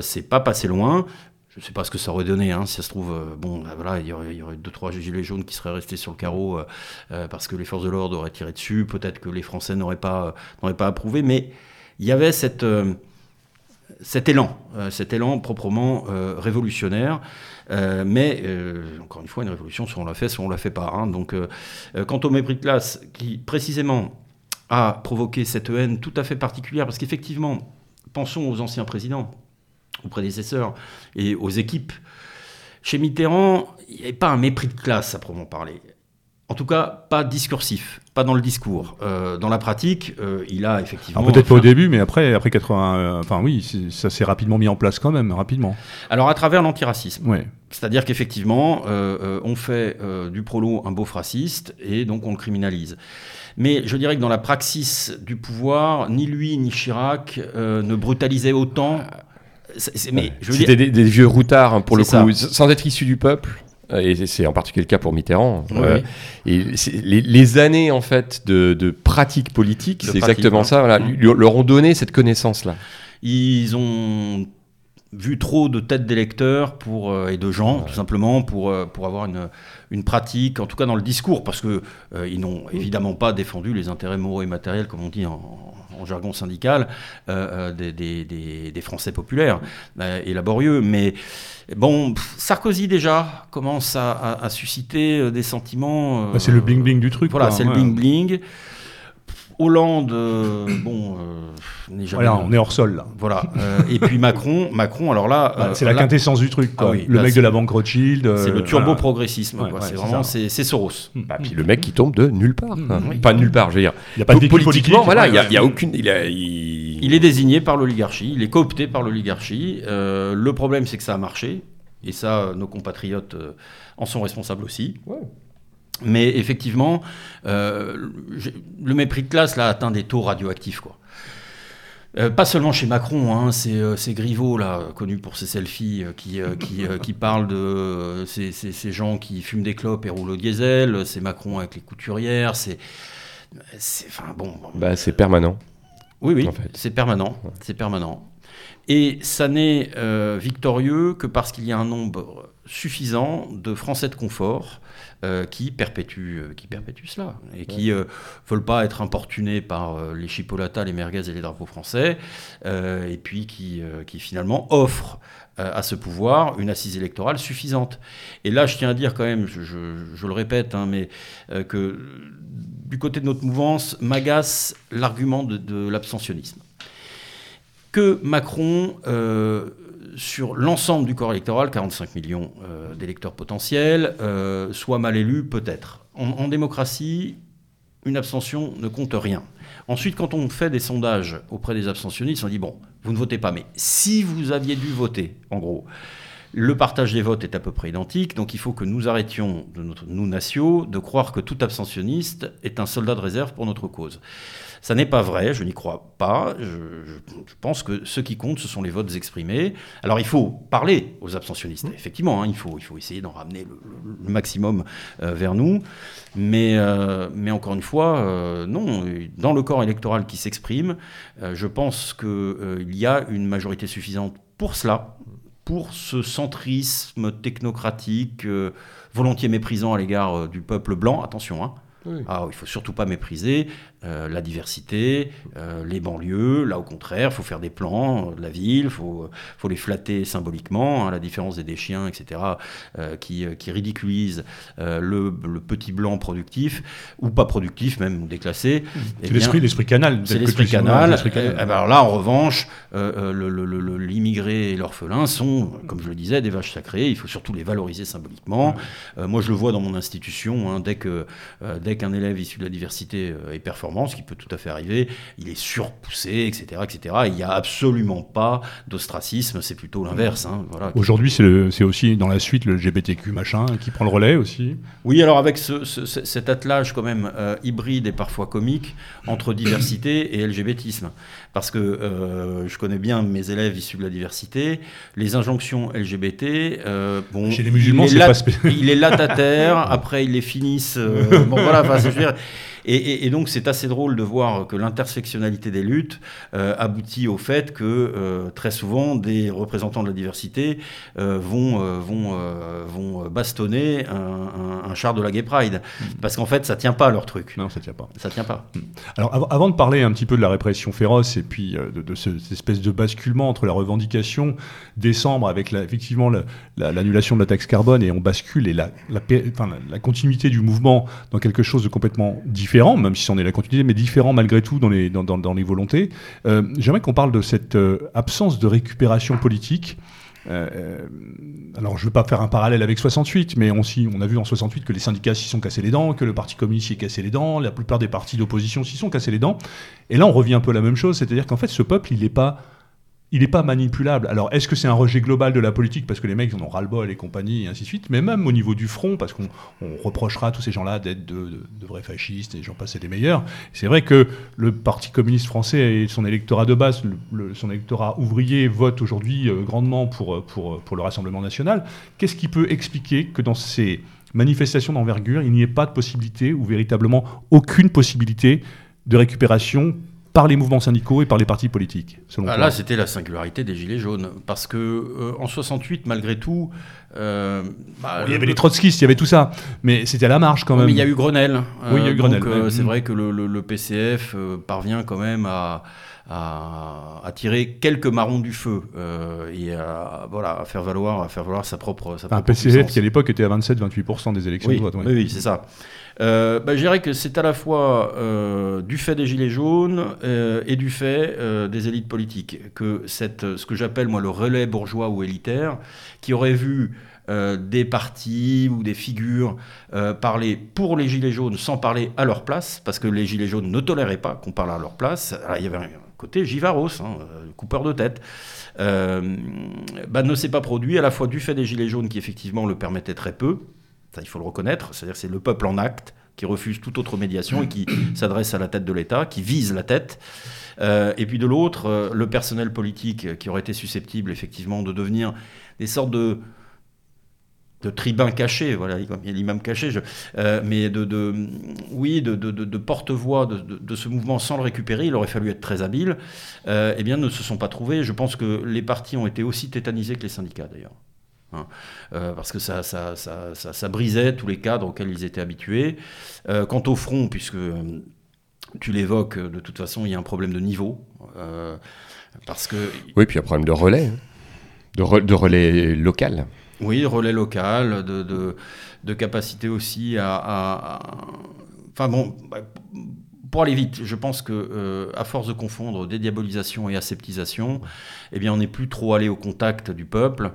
c'est pas passé loin. Je ne sais pas ce que ça aurait donné, hein, si ça se trouve, euh, bon, bah, voilà, il y, aurait, il y aurait deux, trois gilets jaunes qui seraient restés sur le carreau euh, euh, parce que les forces de l'ordre auraient tiré dessus, peut-être que les Français n'auraient pas, pas approuvé, mais il y avait cet élan, cet élan proprement révolutionnaire. mais encore une fois, une révolution, soit on la fait, soit on la fait pas. Hein. donc, quant au mépris de classe, qui précisément a provoqué cette haine tout à fait particulière, parce qu'effectivement, pensons aux anciens présidents aux prédécesseurs et aux équipes. Chez Mitterrand, il n'y avait pas un mépris de classe à proprement parler. En tout cas, pas discursif, pas dans le discours. Euh, dans la pratique, euh, il a effectivement. Peut-être pas au début, mais après, après 80. Euh, enfin, oui, ça s'est rapidement mis en place quand même, rapidement. Alors, à travers l'antiracisme. C'est-à-dire qu'effectivement, on fait du prolo un beau raciste et donc on le criminalise. Mais je dirais que dans la praxis du pouvoir, ni lui ni Chirac ne brutalisaient autant c'était des, vieux routards, hein, pour le coup, sans être issus du peuple. Euh, et c'est en particulier le cas pour Mitterrand. Euh, et les, années en fait de, de pratique politique, c'est exactement ça. Voilà, mmh. leur ont donné cette connaissance-là. Ils ont vu trop de têtes d'électeurs pour euh, et de gens tout simplement pour pour avoir une, une pratique en tout cas dans le discours parce que ils n'ont évidemment pas défendu les intérêts moraux et matériels comme on dit en, en jargon syndical, euh, euh, des, Français populaires euh, et laborieux. Mais bon, Sarkozy déjà commence à, susciter des sentiments. Bah, c'est le bling-bling du truc. Voilà, c'est le bling-bling. Hollande, bon, voilà, on est hors sol là. Voilà. et puis Macron, Macron, alors là, bah, c'est la quintessence du truc. Quoi. Ah le mec de la banque Rothschild. c'est le turbo progressisme. c'est vraiment, c'est Soros. Bah, puis le mec qui tombe de nulle part. Mmh. Pas nulle part, je veux dire. Il n'y a pas de politiquement, voilà, il y, a, aucune. Il, il... est désigné par l'oligarchie, il est coopté par l'oligarchie. le problème, c'est que ça a marché. Et ça, nos compatriotes en sont responsables aussi. Ouais. Mais effectivement, euh, le mépris de classe là, atteint des taux radioactifs. Quoi. Euh, pas seulement chez Macron, hein, c'est euh, Griveaux, là, connu pour ses selfies, qui, qui, qui parle de ces, ces, gens qui fument des clopes et roulent au diesel, c'est Macron avec les couturières, c'est. Enfin bon. Bah, c'est permanent. Oui, oui, c'est permanent. C'est permanent. Et ça n'est victorieux que parce qu'il y a un nombre suffisant de Français de confort euh, qui, perpétuent, euh, qui perpétuent cela et qui ne euh, veulent pas être importunés par les chipolatas, les merguez et les drapeaux français, et puis qui, qui finalement offrent à ce pouvoir une assise électorale suffisante. Et là, je tiens à dire quand même, je, je, le répète, hein, mais que du côté de notre mouvance, m'agace l'argument de, de l'abstentionnisme. Que Macron sur l'ensemble du corps électoral, 45 millions euh, d'électeurs potentiels, euh, soit mal élus, peut-être. En, démocratie, une abstention ne compte rien. Ensuite, quand on fait des sondages auprès des abstentionnistes, on dit, bon, vous ne votez pas, mais si vous aviez dû voter, en gros, le partage des votes est à peu près identique, donc il faut que nous arrêtions, de nous nationaux, de croire que tout abstentionniste est un soldat de réserve pour notre cause. Ça n'est pas vrai, je n'y crois pas. Je, pense que ce qui compte, ce sont les votes exprimés. Alors il faut parler aux abstentionnistes, mmh. effectivement, hein, il, faut, il faut essayer d'en ramener le, maximum euh, vers nous. Mais, euh, mais encore une fois, euh, non, dans le corps électoral qui s'exprime, je pense qu'il y a une majorité suffisante pour cela, pour ce centrisme technocratique volontiers méprisant à l'égard du peuple blanc. Attention, hein, ah, il ne faut surtout pas mépriser euh, la diversité, euh, les banlieues. Là, au contraire, il faut faire des plans de la ville, il faut, faut, les flatter symboliquement, à hein, la différence des, chiens, etc., euh, qui, qui, ridiculisent le, petit blanc productif, ou pas productif, même déclassé. C'est l'esprit, l'esprit canal. C'est l'esprit canal. Eh ben, alors là, en revanche, l'immigré et l'orphelin sont, comme je le disais, des vaches sacrées. Il faut surtout les valoriser symboliquement. moi, je le vois dans mon institution, hein, dès qu'un élève issu de la diversité euh, est performant, ce qui peut tout à fait arriver, il est surpoussé, etc. etc. il n'y a absolument pas d'ostracisme, c'est plutôt l'inverse. Hein, voilà. Aujourd'hui, c'est aussi dans la suite le LGBTQ machin qui prend le relais aussi Oui, alors avec ce, cet attelage quand même euh, hybride et parfois comique entre diversité et LGBTisme. Parce que euh, je connais bien mes élèves issus de la diversité, les injonctions LGBT, bon, Chez les musulmans, c'est pas Il est [laughs] latataire, après ils les finissent. bon voilà, Et, donc c'est assez drôle de voir que l'intersectionnalité des luttes aboutit au fait que très souvent des représentants de la diversité vont, vont, vont bastonner un, char de la Gay Pride. Mm. Parce qu'en fait, ça tient pas leur truc. Non, ça tient pas. Ça tient pas. Mm. Alors avant de parler un petit peu de la répression féroce et puis de, cette espèce de basculement entre la revendication décembre avec effectivement l'annulation de la taxe carbone et on bascule et la, la, continuité du mouvement dans quelque chose de complètement différent, même si c'en est la continuité, mais différent malgré tout dans les, dans, dans, les volontés. Euh, j'aimerais qu'on parle de cette euh, absence de récupération politique. Euh, alors, je ne veux pas faire un parallèle avec 68, mais on, on a vu en 68 que les syndicats s'y sont cassés les dents, que le Parti communiste s'y est cassé les dents, la plupart des partis d'opposition s'y sont cassés les dents. Et là, on revient un peu à la même chose, c'est-à-dire qu'en fait, ce peuple, il n'est pas il n'est pas manipulable. Alors, est-ce que c'est un rejet global de la politique parce que les mecs en ont ras-le-bol et compagnie et ainsi de suite Mais même au niveau du front, parce qu'on reprochera à tous ces gens-là d'être de, vrais fascistes et j'en passe des meilleurs. C'est vrai que le Parti communiste français et son électorat de base, son électorat ouvrier, vote aujourd'hui euh, grandement pour, pour, pour le Rassemblement national. Qu'est-ce qui peut expliquer que dans ces manifestations d'envergure, il n'y ait pas de possibilité ou véritablement aucune possibilité de récupération par les mouvements syndicaux et par les partis politiques. Selon ah, là, c'était la singularité des Gilets jaunes. Parce que euh, en 68, malgré tout. Euh, bah, il y avait les trotskistes, il y avait tout ça. Mais c'était à la marge quand même. mais il y a eu Grenelle. oui, il y a eu Grenelle. Euh, c'est vrai que le, PCF parvient quand même à. À, tirer quelques marrons du feu et à, voilà, à faire valoir, à faire valoir sa propre. Sa un PCF qui à l'époque était à 27-28% des élections de vote. Oui, oui c'est ça. Euh, bah, je dirais que c'est à la fois euh, du fait des Gilets jaunes euh, et du fait des élites politiques que cette, ce que j'appelle moi le relais bourgeois ou élitaire, qui aurait vu des partis ou des figures parler pour les Gilets jaunes sans parler à leur place, parce que les Gilets jaunes ne toléraient pas qu'on parle à leur place. il y avait côté Givaros, hein, coupeur de tête. Bah, ne s'est pas produit à la fois du fait des Gilets jaunes qui effectivement le permettaient très peu, il faut le reconnaître, c'est-à-dire c'est le peuple en acte qui refuse toute autre médiation et qui [coughs] s'adresse à la tête de l'État, qui vise la tête. Euh, et puis de l'autre, euh, le personnel politique qui aurait été susceptible effectivement de devenir des sortes de, de tribuns cachés, voilà, l'imam caché, euh, mais de, oui, de, porte-voix de, ce mouvement sans le récupérer, il aurait fallu être très habile, eh bien ne se sont pas trouvés. Je pense que les partis ont été aussi tétanisés que les syndicats d'ailleurs. Hein. Euh, parce que ça, ça, brisait tous les cadres auxquels ils étaient habitués. Euh, quant au front, puisque euh, tu l'évoques, de toute façon, il y a un problème de niveau. parce que... Oui, puis il y a un problème de relais, hein. de, relais local. Oui, relais local, de, capacité aussi à. Enfin bon, bah, pour aller vite, je pense que euh, à force de confondre dédiabolisation et aseptisation, eh bien, on n'est plus trop allé au contact du peuple.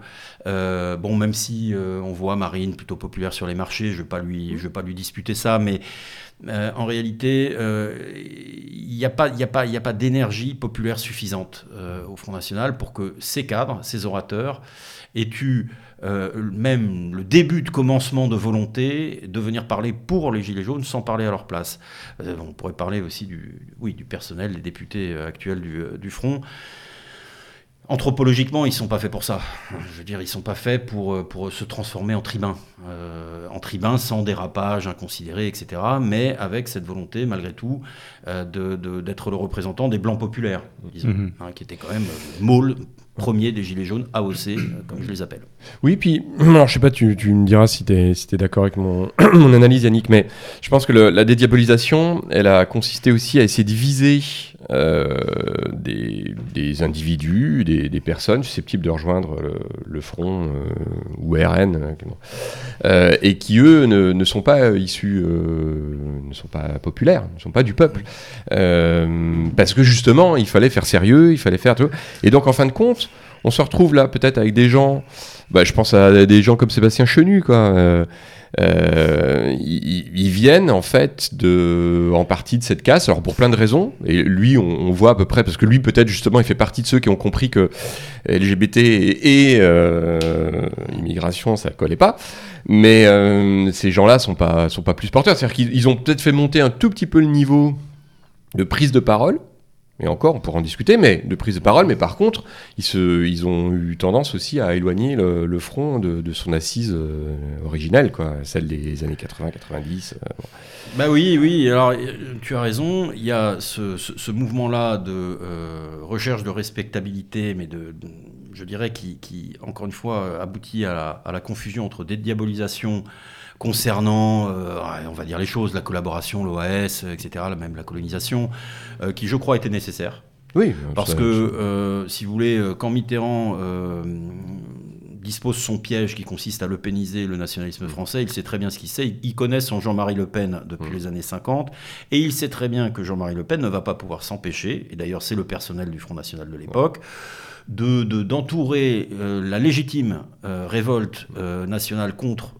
Euh, bon, même si euh, on voit Marine plutôt populaire sur les marchés, je ne vais vais pas lui disputer ça, mais en réalité, il n'y a pas, d'énergie populaire suffisante au Front National pour que ces cadres, ces orateurs, aient eu euh, même le début de commencement de volonté de venir parler pour les Gilets jaunes sans parler à leur place. Euh, on pourrait parler aussi du, personnel, des députés euh, actuels du Front. Anthropologiquement, ils ne sont pas faits pour ça. Je veux dire, ils ne sont pas faits pour, pour se transformer en tribun. en tribun sans dérapage inconsidéré, etc. Mais avec cette volonté, malgré tout, d'être de, le représentant des Blancs populaires, disons, mm-hmm. hein, qui était quand même euh, premier des Gilets jaunes, AOC, euh, comme je les appelle. Oui, puis, [clears throat] alors je sais pas, tu, me diras si tu es, si d'accord avec mon, [clears throat] mon, analyse, Yannick, mais je pense que la dédiabolisation, elle a consisté aussi à essayer de viser euh, des, des, individus, des, des, personnes susceptibles de rejoindre le, Front euh, ou RN, et qui, eux, ne, ne sont pas issus, ne sont pas populaires, ne sont pas du peuple. parce que justement, il fallait faire sérieux, il fallait faire tout. Et donc, en fin de compte, on se retrouve là peut-être avec des gens, bah, je pense à des gens comme Sébastien Chenu, quoi. Euh, euh, ils, viennent en fait de, en partie de cette casse, alors pour plein de raisons. Et lui, on, voit à peu près, parce que lui peut-être justement, il fait partie de ceux qui ont compris que LGBT et, euh, immigration, ça collait pas. Mais ces gens-là sont pas sont pas plus porteurs. C'est-à-dire qu'ils ont peut-être fait monter un tout petit peu le niveau de prise de parole et encore, on pourra en discuter, mais de prise de parole. Mais par contre, ils, se, ils ont eu tendance aussi à éloigner le, front de, son assise euh, originelle, quoi, celle des années 80-90. Bah oui, oui, alors tu as raison, il y a ce, mouvement-là de recherche de respectabilité, mais de, je dirais, qui, encore une fois, aboutit à la, confusion entre dédiabolisation concernant, on va dire les choses, la collaboration, l'OAS, etc., même la colonisation, qui je crois était nécessaire. Oui, parce que euh, si vous voulez, euh, quand Mitterrand euh, dispose son piège qui consiste à le péniser le nationalisme français, il sait très bien ce qu'il sait. Il connaît son Jean-Marie Le Pen depuis mm. les années 50 et il sait très bien que Jean-Marie Le Pen ne va pas pouvoir s'empêcher, et d'ailleurs c'est le personnel du Front National de l'époque, de d'entourer la légitime révolte nationale contre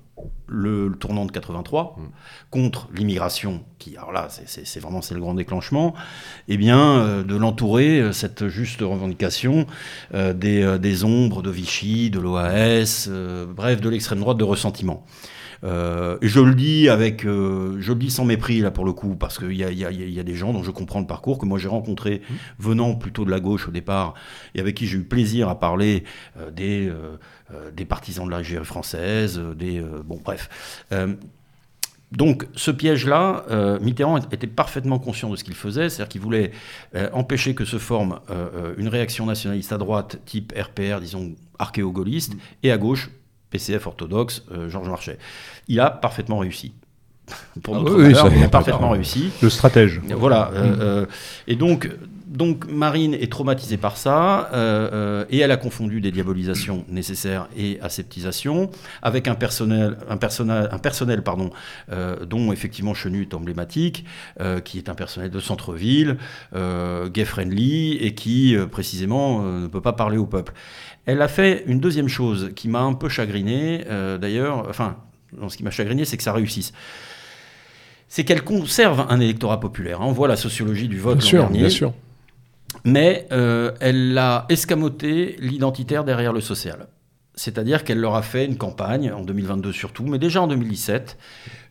le, tournant de 83 mm. contre l'immigration, qui, alors là, c'est vraiment c'est le grand déclenchement, et eh bien, euh, de l'entourer, euh, cette juste revendication euh, des, des, ombres de Vichy, de l'OAS, bref, de l'extrême droite de ressentiment. Euh, et je le dis avec, euh, je le dis sans mépris là pour le coup, parce qu'il y a, y, a, y a, des gens dont je comprends le parcours que moi j'ai rencontré mmh. venant plutôt de la gauche au départ et avec qui j'ai eu plaisir à parler euh, des, des partisans de l'Algérie française, des bon bref. Donc ce piège-là, Mitterrand était parfaitement conscient de ce qu'il faisait, c'est-à-dire qu'il voulait empêcher que se forme une réaction nationaliste à droite type RPR, disons archéo-gaulliste, mmh. et à gauche PCF orthodoxe, euh, Georges Marchais. Il a parfaitement réussi. [laughs] Pour ah notre il a parfaitement réussi. Le stratège. Voilà. Euh, euh, et donc, donc Marine est traumatisée par ça et elle a confondu des diabolisations nécessaires et aseptisation avec un personnel, un personnel, un personnel pardon, dont effectivement Chenu est emblématique, qui est un personnel de centre-ville, gay friendly et qui précisément ne peut pas parler au peuple. Elle a fait une deuxième chose qui m'a un peu chagriné, euh, d'ailleurs, enfin, ce qui m'a chagriné, c'est que ça réussisse. C'est qu'elle conserve un électorat populaire. Hein. On voit la sociologie du vote bien dernier. Bien sûr. Mais euh, elle a escamoté l'identitaire derrière le social. C'est-à-dire qu'elle leur a fait une campagne, en 2022 surtout, mais déjà en 2017,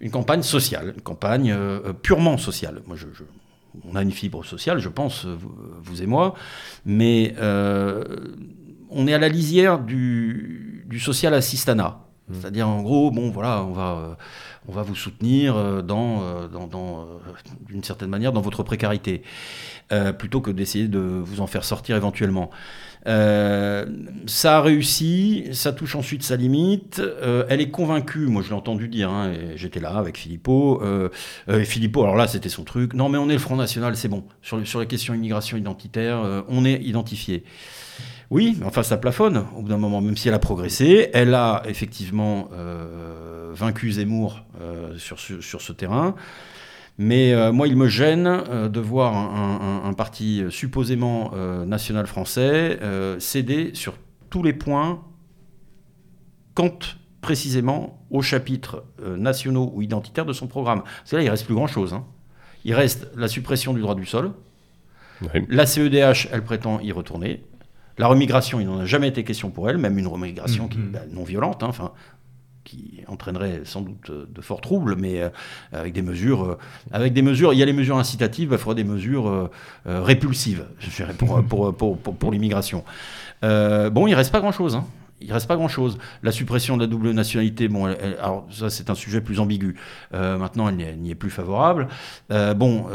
une campagne sociale, une campagne euh, purement sociale. Moi, je, on a une fibre sociale, je pense, vous, et moi, mais on est à la lisière du, social assistanat. Mmh. C'est-à-dire, en gros, bon, voilà, on va, euh, on va vous soutenir euh, dans, euh, dans, d'une certaine manière, dans votre précarité, plutôt que d'essayer de vous en faire sortir éventuellement. ça a réussi, ça touche ensuite sa limite. elle est convaincue, moi je l'ai entendu dire, hein, j'étais là avec Philippot. et Philippot, alors là c'était son truc. Non mais on est le Front National, c'est bon. Sur, sur les questions immigration identitaire, on est identifié. Oui, enfin ça plafonne au bout d'un moment, même si elle a progressé. Elle a effectivement euh, vaincu Zemmour euh, sur, sur, ce terrain. Mais euh, moi, il me gêne de voir un, parti supposément national français céder sur tous les points quant précisément aux chapitres nationaux ou identitaires de son programme. Parce que là, il reste plus grand-chose. Hein. Il reste la suppression du droit du sol. La CEDH, elle prétend y retourner. La remigration, il n'en a jamais été question pour elle, même une remigration qui mm. Bah, non violente, hein, enfin, qui entraînerait sans doute euh, de forts troubles, mais euh, avec des mesures, euh, avec des mesures, il y a les mesures incitatives, il faudra des mesures répulsives, je dirais, [laughs] pour, pour, pour, pour, l'immigration. bon, il reste pas grand-chose. Hein il reste pas grand-chose. La suppression de la double nationalité, bon, alors ça c'est un sujet plus ambigu. maintenant, elle n'y est, plus favorable. bon,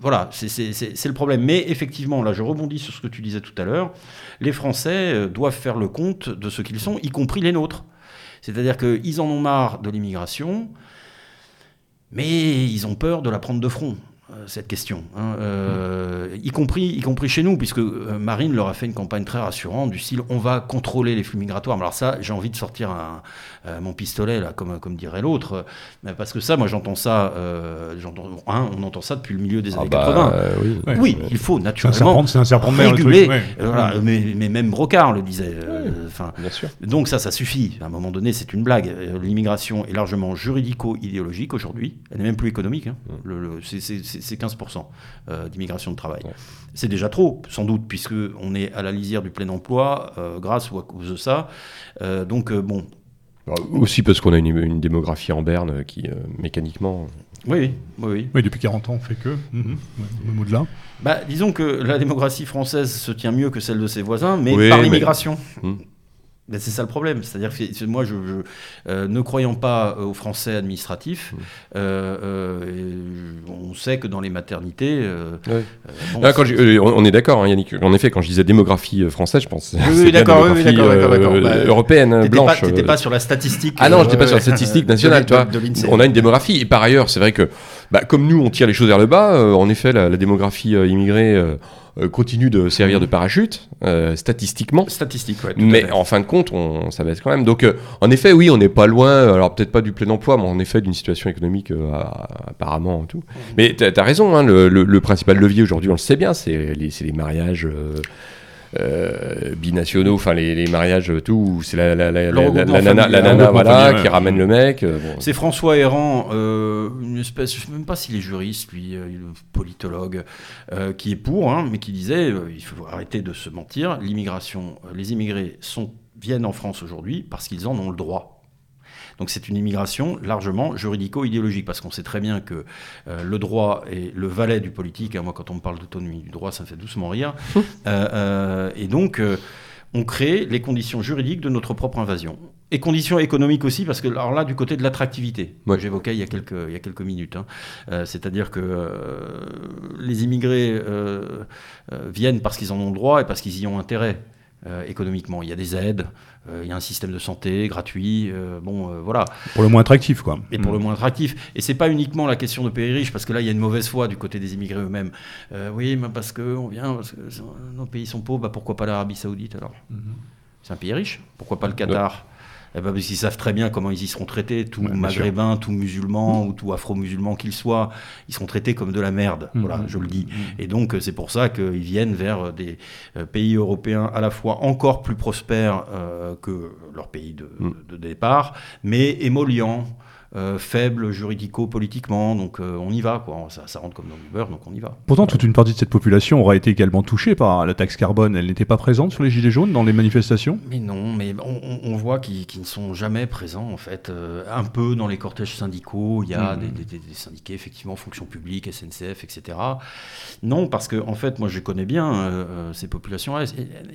voilà, c'est le problème. Mais effectivement, là, je rebondis sur ce que tu disais tout à l'heure. Les Français euh, doivent faire le compte de ce qu'ils sont, y compris les nôtres. C'est-à-dire qu'ils en ont marre de l'immigration, mais ils ont peur de la prendre de front. Euh, cette question, hein, euh, y, compris, y compris chez nous, puisque euh, Marine leur a fait une campagne très rassurante du style on va contrôler les flux migratoires. Alors ça, j'ai envie de sortir mon pistolet, là, comme, comme dirait l'autre, parce que ça, moi j'entends ça, on entend ça depuis le milieu des ah années 80. Bah, oui, il faut naturellement un serpent, de réguler, mais, même Brocard le disait. Enfin, donc ça, ça suffit. À un moment donné, c'est une blague. L'immigration est largement juridico-idéologique aujourd'hui, elle n'est même plus économique. Hein. Le, c'est c'est 15% euh, d'immigration de travail. C'est déjà trop, sans doute, puisque on est à la lisière du plein emploi euh, grâce ou à cause de ça. Euh, donc, bon. Aussi parce qu'on a une, démographie en berne qui, mécaniquement. Oui, oui, oui. depuis 40 ans, on fait que. Mm au-delà. Bah, disons que la démographie française se tient mieux que celle de ses voisins, mais par l'immigration. Hmm. Ben, c'est ça le problème. C'est-à-dire que moi, je, euh, ne croyant pas aux Français administratifs, mmh. euh, euh, on sait que dans les maternités. on est d'accord, hein, Yannick. En effet, quand je disais démographie française, je pense. Oui, d'accord, oui, d'accord, européenne, blanche. Tu n'étais pas sur la statistique. Ah non, je n'étais pas sur la statistique nationale. De, on a une démographie. Et par ailleurs, c'est vrai que, bah, comme nous, on tire les choses vers le bas. en effet, la, la démographie immigrée euh, continue de servir de parachute, euh, statistiquement. Statistique, Mais en fin de compte, on, ça baisse quand même. Donc, euh, en effet, oui, on n'est pas loin, alors peut-être pas du plein emploi, mais en effet d'une situation économique apparemment tout. Mais tu as, raison, hein, le, le, principal levier aujourd'hui, on le sait bien, c'est les, les, mariages. Euh, binationaux, enfin les, les, mariages, tout, c'est la, la, la, la, nana, la nana voilà, qui ramène le mec. Euh, c'est François Errand, euh, une espèce, je ne sais même pas s'il est juriste, lui, politologue, qui est pour, hein, mais qui disait il faut arrêter de se mentir, l'immigration, les immigrés sont, viennent en France aujourd'hui parce qu'ils en ont le droit. Donc c'est une immigration largement juridico-idéologique, parce qu'on sait très bien que euh, le droit est le valet du politique. Hein, moi, quand on me parle d'autonomie du droit, ça me fait doucement rire. [laughs] Euh, euh, et donc, on crée les conditions juridiques de notre propre invasion. Et conditions économiques aussi, parce que alors là, du côté de l'attractivité, moi j'évoquais il, y a quelques, il y a quelques minutes, hein. c'est-à-dire que les immigrés viennent parce qu'ils en ont le droit et parce qu'ils y ont intérêt. Euh, économiquement. Il y a des aides, euh, il y a un système de santé gratuit, euh, bon, voilà. Pour le moins attractif, quoi. Et pour le mm. moins attractif. Et c'est pas uniquement la question de pays riches, parce que là, il y a une mauvaise foi du côté des immigrés eux-mêmes. oui, mais parce qu'on vient, parce que nos pays sont pauvres, bah pourquoi pas l'Arabie Saoudite alors? Mm-hmm. C'est un pays riche, pourquoi pas le Qatar? Eh ben, parce qu'ils savent très bien comment ils y seront traités, tout maghrébin, tout musulman ou tout afro-musulman qu'ils soient, ils seront traités comme de la merde, mm. voilà, je le dis. Mm. Et donc euh, c'est pour ça qu'ils viennent vers des euh, pays européens à la fois encore plus prospères euh, que leur pays de, mm. de départ, mais émollients. Euh, faible juridico-politiquement, donc euh, on y va, quoi. Ça, rentre comme dans le beurre, donc on y va. Pourtant, toute une partie de cette population aura été également touchée par la taxe carbone. Elle n'était pas présente sur les Gilets jaunes dans les manifestations? Mais non, mais on, voit qu'ils ne sont jamais présents, en fait. Euh, un peu dans les cortèges syndicaux, il y a mmh. des, syndiqués, effectivement, fonction publique, SNCF, etc. Non, parce que, en fait, moi je connais bien ces populations-là,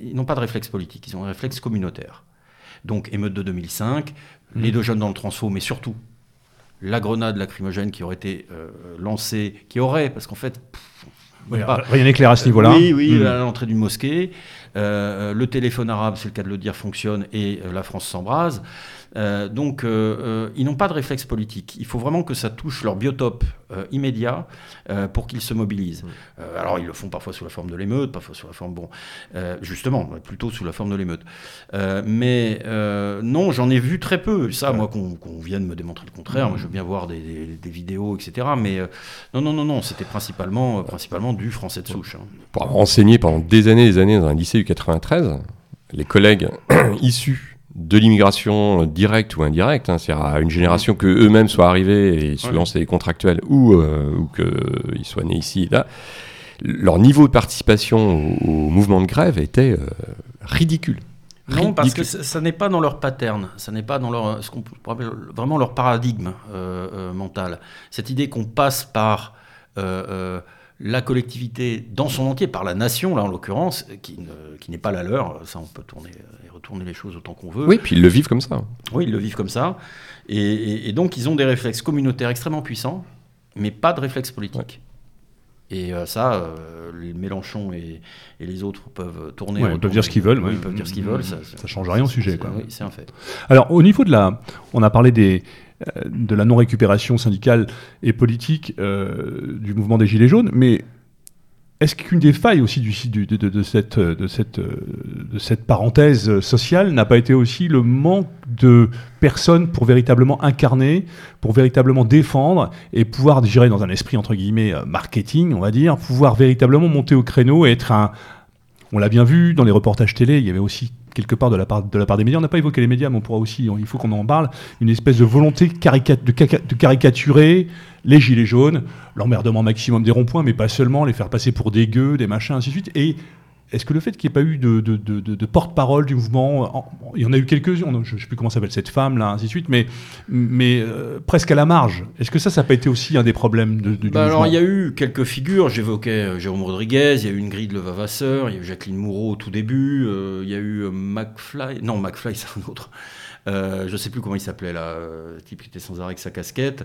ils n'ont pas de réflexe politique, ils ont un réflexe communautaire. Donc, émeute de 2005, mmh. les deux jeunes dans le transfo, mais surtout la grenade lacrymogène qui aurait été euh, lancée, qui aurait, parce qu'en fait... rien n'éclaire à ce niveau-là. Oui, oui, hmm. à l'entrée d'une mosquée. Euh, le téléphone arabe, c'est le cas de le dire, fonctionne et euh, la France s'embrase. Euh, donc, euh, euh, ils n'ont pas de réflexe politique. Il faut vraiment que ça touche leur biotope immédiat pour qu'ils se mobilisent. Alors, ils le font parfois sous la forme de l'émeute, parfois sous la forme, bon, justement, plutôt sous la forme de l'émeute. mais non, j'en ai vu très peu. Ça, moi, qu'on vienne me démontrer le contraire, moi, je veux bien voir des, vidéos, etc. Mais non, non, non, non, c'était principalement, principalement du français de souche. Hein. Pour avoir enseigné pendant des années et des années dans un lycée du 93, les collègues [coughs] issus de l'immigration directe ou indirecte, hein, c'est-à-dire à une génération que eux-mêmes soient arrivés et suivant c'est contractuels ou, euh, ou qu'ils soient nés ici et là, leur niveau de participation au, mouvement de grève était euh, ridicule. Non, parce que ça, n'est pas dans leur pattern, ça n'est pas dans leur, ce qu'on vraiment leur paradigme euh, mental. Cette idée qu'on passe par la collectivité dans son entier, par la nation, là en l'occurrence, qui, qui n'est pas la leur, ça on peut tourner tourner les choses autant qu'on veut. Oui, puis ils le vivent comme ça. Oui, ils le vivent comme ça. Et, donc, ils ont des réflexes communautaires extrêmement puissants, mais pas de réflexes politiques. Et euh, ça, euh, Mélenchon et, les autres peuvent tourner. ils peuvent dire ce qu'ils veulent. ils peuvent dire ce qu'ils veulent. Ça, ça change rien au sujet. Oui, c'est un fait. Alors, au niveau de la. On a parlé des, euh, de la non-récupération syndicale et politique du mouvement des Gilets jaunes, mais est-ce qu'une des failles aussi de cette parenthèse sociale n'a pas été aussi le manque de personnes pour véritablement incarner, pour véritablement défendre et pouvoir gérer dans un esprit entre guillemets euh, marketing, on va dire, pouvoir véritablement monter au créneau et être un... On l'a bien vu dans les reportages télé, il y avait aussi quelque part de la part, des médias, on n'a pas évoqué les médias, mais on pourra aussi, il faut qu'on en parle, une espèce de volonté de, caricaturer les gilets jaunes, l'emmerdement maximum des ronds-points, mais pas seulement, les faire passer pour des gueux, des machins, ainsi de suite. Est-ce que le fait qu'il n'y ait pas eu de, de, de, de porte-parole du mouvement, il y en a eu quelques-uns, je ne sais plus comment s'appelle cette femme, là, ainsi de suite, mais, mais euh, presque à la marge. Est-ce que ça, ça n'a pas été aussi un des problèmes de, du bah mouvement Alors, il y a eu quelques figures. J'évoquais euh, Jérôme Rodriguez, il y a eu une grille de Levavasseur, il y a eu Jacqueline Moureau au tout début, euh, il y a eu McFly. Non, McFly, c'est un autre. Euh, je ne sais plus comment il s'appelait là, le type qui était sans arrêt avec sa casquette.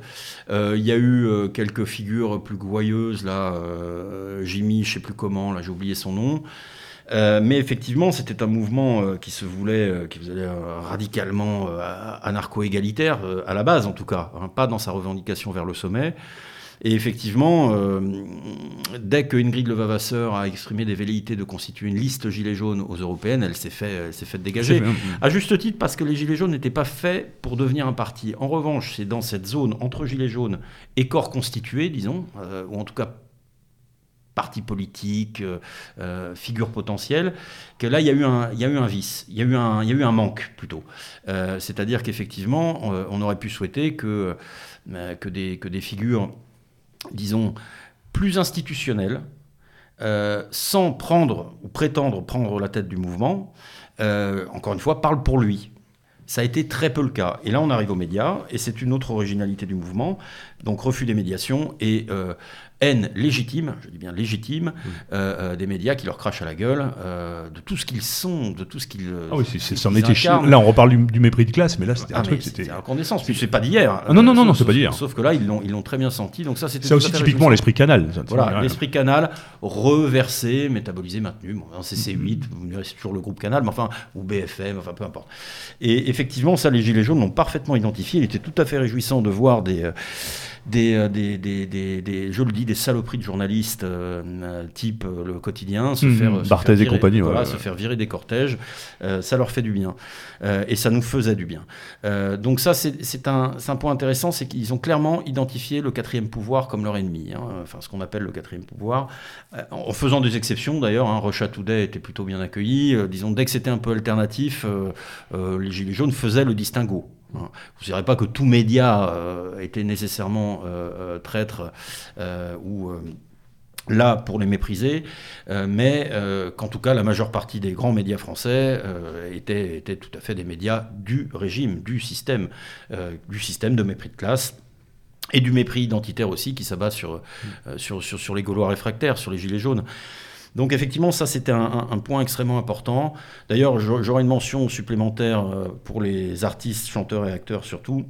Euh, il y a eu euh, quelques figures plus gouailleuses là, Jimmy, je sais plus comment, là j'ai oublié son nom. mais effectivement, c'était un mouvement qui se voulait, qui faisait radicalement anarcho-égalitaire, à la base en tout cas, hein, pas dans sa revendication vers le sommet. Et effectivement, euh, dès que Ingrid Levavasseur a exprimé des velléités de constituer une liste Gilets jaunes aux européennes, elle s'est fait, s'est fait dégager. À juste titre, parce que les Gilets jaunes n'étaient pas faits pour devenir un parti. En revanche, c'est dans cette zone entre Gilets jaunes et corps constitués, disons, euh, ou en tout cas parti politique, euh, figure potentielle, que là, il y, a eu un, il y a eu un vice, il y a eu un, il y a eu un manque plutôt. C'est-à-dire qu'effectivement, on, aurait pu souhaiter que, que, des, que des figures disons, plus institutionnel, euh, sans prendre ou prétendre prendre la tête du mouvement, euh, encore une fois, parle pour lui. Ça a été très peu le cas. Et là, on arrive aux médias, et c'est une autre originalité du mouvement. Donc, refus des médiations et euh, haine légitime, je dis bien légitime, euh, euh, des médias qui leur crachent à la gueule, euh, de tout ce qu'ils sont, de tout ce qu'ils. Ah oui, c'est son métier. Là, on reparle du, mépris de classe, mais là, c'était un ah, truc. C'était incandescence. Puis c'est pas d'hier. Ah, non, non, non, non c'est pas d'hier. Sauf que là, ils l'ont, ils l'ont très bien senti. Donc ça, c'était. C'est aussi typiquement l'esprit canal. Voilà, l'esprit canal, reversé, métabolisé, maintenu. Bon, CC8, c'est toujours le groupe canal, mais enfin, ou BFM, enfin, peu importe. Et effectivement, ça, les Gilets jaunes l'ont parfaitement identifié. Il était tout à fait réjouissant de voir des euh, des, des, des, des, je le dis, des saloperies de journalistes euh, type euh, le quotidien, se mmh, faire, se faire virer, et compagnie, voilà, se faire virer des cortèges, ça leur fait du bien et ça nous faisait du bien. donc ça, c'est un, un, point intéressant, c'est qu'ils ont clairement identifié le quatrième pouvoir comme leur ennemi, hein, enfin ce qu'on appelle le quatrième pouvoir, en faisant des exceptions d'ailleurs. Hein, Today était plutôt bien accueilli. disons dès que c'était un peu alternatif, les gilets jaunes faisaient le distinguo. Vous ne direz pas que tout média euh, était nécessairement euh, euh, traître ou là pour les mépriser, mais qu'en tout cas la majeure partie des grands médias français étaient, étaient, tout à fait des médias du régime, du système, du système de mépris de classe. Et du mépris identitaire aussi qui s'abat sur, sur, sur, sur les Gaulois réfractaires, sur les Gilets jaunes. Donc effectivement, ça c'était un, point extrêmement important. D'ailleurs, j'aurais une mention supplémentaire euh, pour les artistes, chanteurs et acteurs surtout.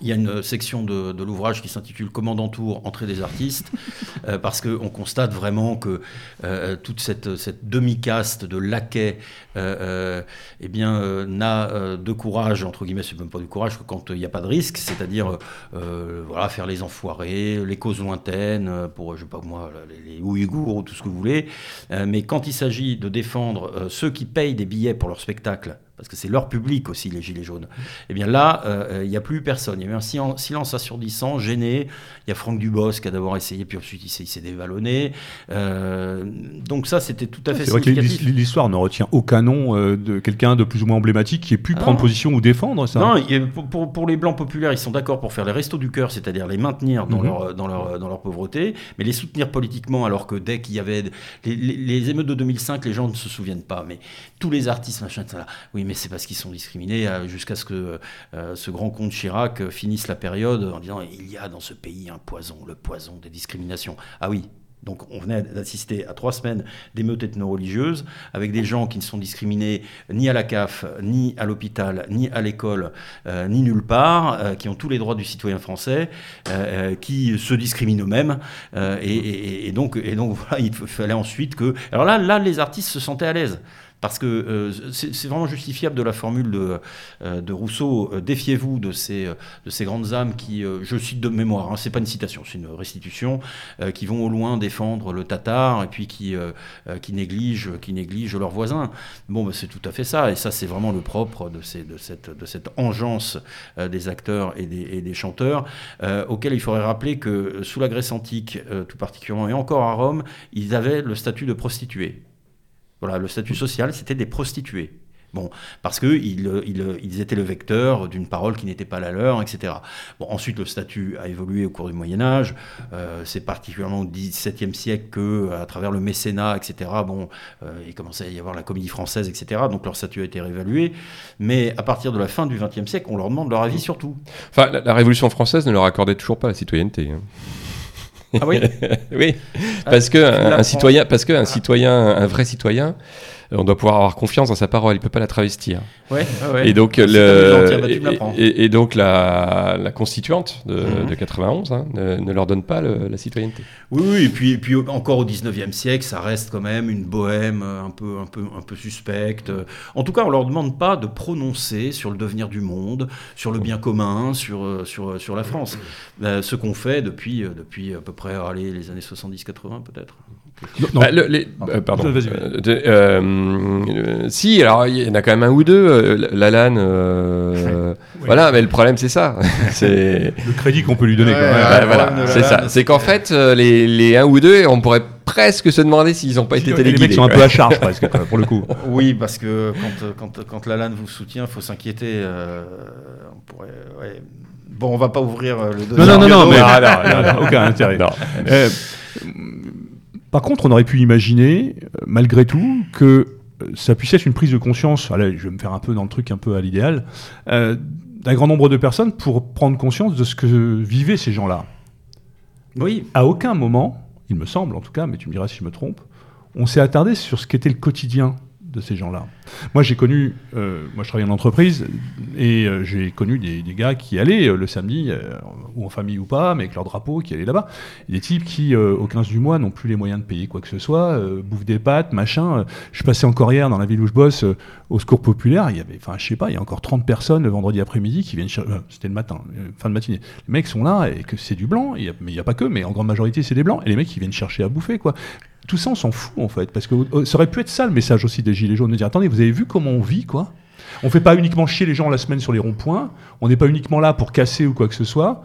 Il y a une section de, l'ouvrage qui s'intitule Commandant Tour, entrée des artistes, [laughs] euh, parce qu'on constate vraiment que euh, toute cette, demi-caste de laquais euh, eh bien, n'a de courage, entre guillemets, c'est même pas du courage, que quand il n'y a pas de risque, c'est-à-dire voilà, faire les enfoirés, les causes lointaines, pour, je sais pas moi, les, les Ouïghours ou tout ce que vous voulez. mais quand il s'agit de défendre ceux qui payent des billets pour leur spectacle, parce que c'est leur public aussi, les Gilets jaunes. Eh bien là, euh, il n'y a plus personne. Il y a eu un silence assourdissant, gêné. Il y a Franck Dubos qui a d'abord essayé, puis ensuite il s'est dévallonné. Euh, donc ça, c'était tout à fait C'est vrai que l'histoire ne retient aucun nom euh, de quelqu'un de plus ou moins emblématique qui ait pu prendre position ou défendre ça. Non, pour, pour, les Blancs populaires, ils sont d'accord pour faire les restos du cœur, c'est-à-dire les maintenir dans, mhm. leur, dans, leur, dans leur pauvreté, mais les soutenir politiquement, alors que dès qu'il y avait les, les, émeutes de 2005, les gens ne se souviennent pas. Mais tous les artistes, machin, ça, oui, mais c'est parce qu'ils sont discriminés euh, jusqu'à ce que euh, ce grand comte Chirac euh, finisse la période en disant il y a dans ce pays un poison, le poison des discriminations. Ah oui, donc on venait d'assister à trois semaines d'émeutes ethno-religieuses avec des gens qui ne sont discriminés ni à la CAF, ni à l'hôpital, ni à l'école, ni nulle part, qui ont tous les droits du citoyen français, qui se discriminent eux-mêmes. Et, et, donc, et donc [laughs] voilà, il fallait ensuite que... Alors là, là, les artistes se sentaient à l'aise. Parce que euh, c'est vraiment justifiable de la formule de, euh, Rousseau, euh, défiez-vous de ces, de ces grandes âmes qui, je cite de mémoire, hein, c'est pas une citation, c'est une restitution, qui vont au loin défendre le tatar et puis qui, négligent, qui négligent leurs voisins. Bon, bah, c'est tout à fait ça, et ça c'est vraiment le propre de, cette, engeance des acteurs et des, et des chanteurs, auquel il faudrait rappeler que sous la Grèce antique, tout particulièrement, et encore à Rome, ils avaient le statut de prostituée. Voilà, le statut social, c'était des prostituées. Bon, parce qu'ils ils, ils étaient le vecteur d'une parole qui n'était pas la leur, etc. Bon, ensuite, le statut a évolué au cours du Moyen Âge. Euh, c'est particulièrement au XVIIe siècle que, à travers le mécénat, etc., bon, euh, il commençait à y avoir la comédie française, etc. Donc leur statut a été réévalué. Mais à partir de la fin du XXe siècle, on leur demande leur avis sur tout. Enfin, la, la Révolution française ne leur accordait toujours pas la citoyenneté. hein. Ah oui [laughs] oui, Ah, parce que tu un, l'apprends. un citoyen, parce que un citoyen, un vrai citoyen, on doit pouvoir avoir confiance dans sa parole. Il peut pas la travestir. Ouais. Et donc le, et, et- et la, la constituante de, de 91 hein, ne, ne leur donne pas le- la citoyenneté. Oui, oui, et puis, et puis encore au 19e siècle, ça reste quand même une bohème euh, un peu, un peu, un peu suspecte. En tout cas, on leur demande pas de prononcer sur le devenir du monde, sur le bien commun, sur, euh, sur, sur la France. Euh, ce qu'on fait depuis, euh, depuis à peu près allez, les années 70-80 peut-être. Non, non. Bah, le- les- euh, pardon. Vas-y, vas-y. Euh, de- euh, si, alors il y en a quand même un ou deux. euh, Lalanne, euh, voilà, mais le problème c'est ça. [laughs] c'est Le crédit qu'on peut lui donner. Ouais, quoi. ouais, Bah, voilà, c'est ça. C'est qu'en fait, les, les un ou deux, on pourrait presque se demander s'ils n'ont pas été les mecs téléguidés. sont un peu à charge presque, pour le coup. Oui, parce que quand, quand, quand Lalanne vous soutient, il faut s'inquiéter. euh, on pourrait, ouais. Bon, on va pas ouvrir le Non, dossier. non, non, non, mais Ah, non, non, non, aucun intérêt. Non. Par contre, on aurait pu imaginer, euh, malgré tout, que euh, ça puisse être une prise de conscience. Allez, je vais me faire un peu dans le truc, un peu à l'idéal, euh, d'un grand nombre de personnes pour prendre conscience de ce que vivaient ces gens-là. Oui, À aucun moment, il me semble en tout cas, mais tu me diras si je me trompe, on s'est attardé sur ce qu'était le quotidien de ces gens-là. Moi, j'ai connu, euh, moi je travaille en entreprise, et euh, j'ai connu des, gars qui allaient euh, le samedi, ou en famille ou pas, mais avec leur drapeau, qui allaient là-bas. Des types qui, au 15 du mois, n'ont plus les moyens de payer quoi que ce soit, bouffent des pâtes, machin. Je passais encore hier dans la ville où je bosse, au secours populaire, il y avait, enfin, je sais pas, il y a encore 30 personnes le vendredi après-midi qui viennent chercher, c'était le matin, fin de matinée. Les mecs sont là, et que c'est du blanc, mais il n'y a pas que, mais en grande majorité c'est des blancs, et les mecs qui viennent chercher à bouffer, quoi. Tout ça, on s'en fout, en fait, parce que euh, ça aurait pu être ça le message aussi des Gilets jaunes, de dire, attendez, vous avez vu comment on vit, quoi? On fait pas uniquement chier les gens la semaine sur les ronds-points, on n'est pas uniquement là pour casser ou quoi que ce soit,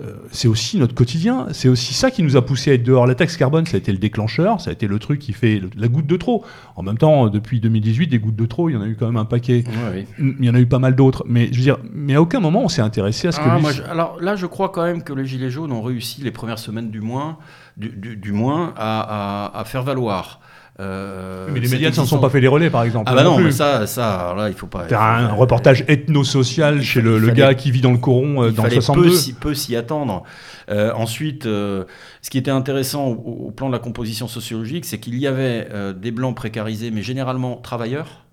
euh, c'est aussi notre quotidien, c'est aussi ça qui nous a poussé à être dehors. La taxe carbone, ça a été le déclencheur, ça a été le truc qui fait le- la goutte de trop. En même temps, depuis 2018, des gouttes de trop, il y en a eu quand même un paquet. Ouais, oui. Il y en a eu pas mal d'autres, mais je veux dire, mais à aucun moment on s'est intéressé à ce que. Ah, lui- moi, je- alors là, je crois quand même que les Gilets jaunes ont réussi les premières semaines du moins, du, du- du moins à, à- à faire valoir. Euh, mais les médias ne s'en sont pas fait les relais, par exemple. Ah bah non, mais ça, ça, là, il faut pas. Faut- un reportage ethno-social chez le, le gars qui vit dans le coron euh, il dans fallait 62. peu s'y- peu s'y attendre. Euh, ensuite, euh, ce qui était intéressant au, au plan de la composition sociologique, c'est qu'il y avait des blancs précarisés, mais généralement travailleurs.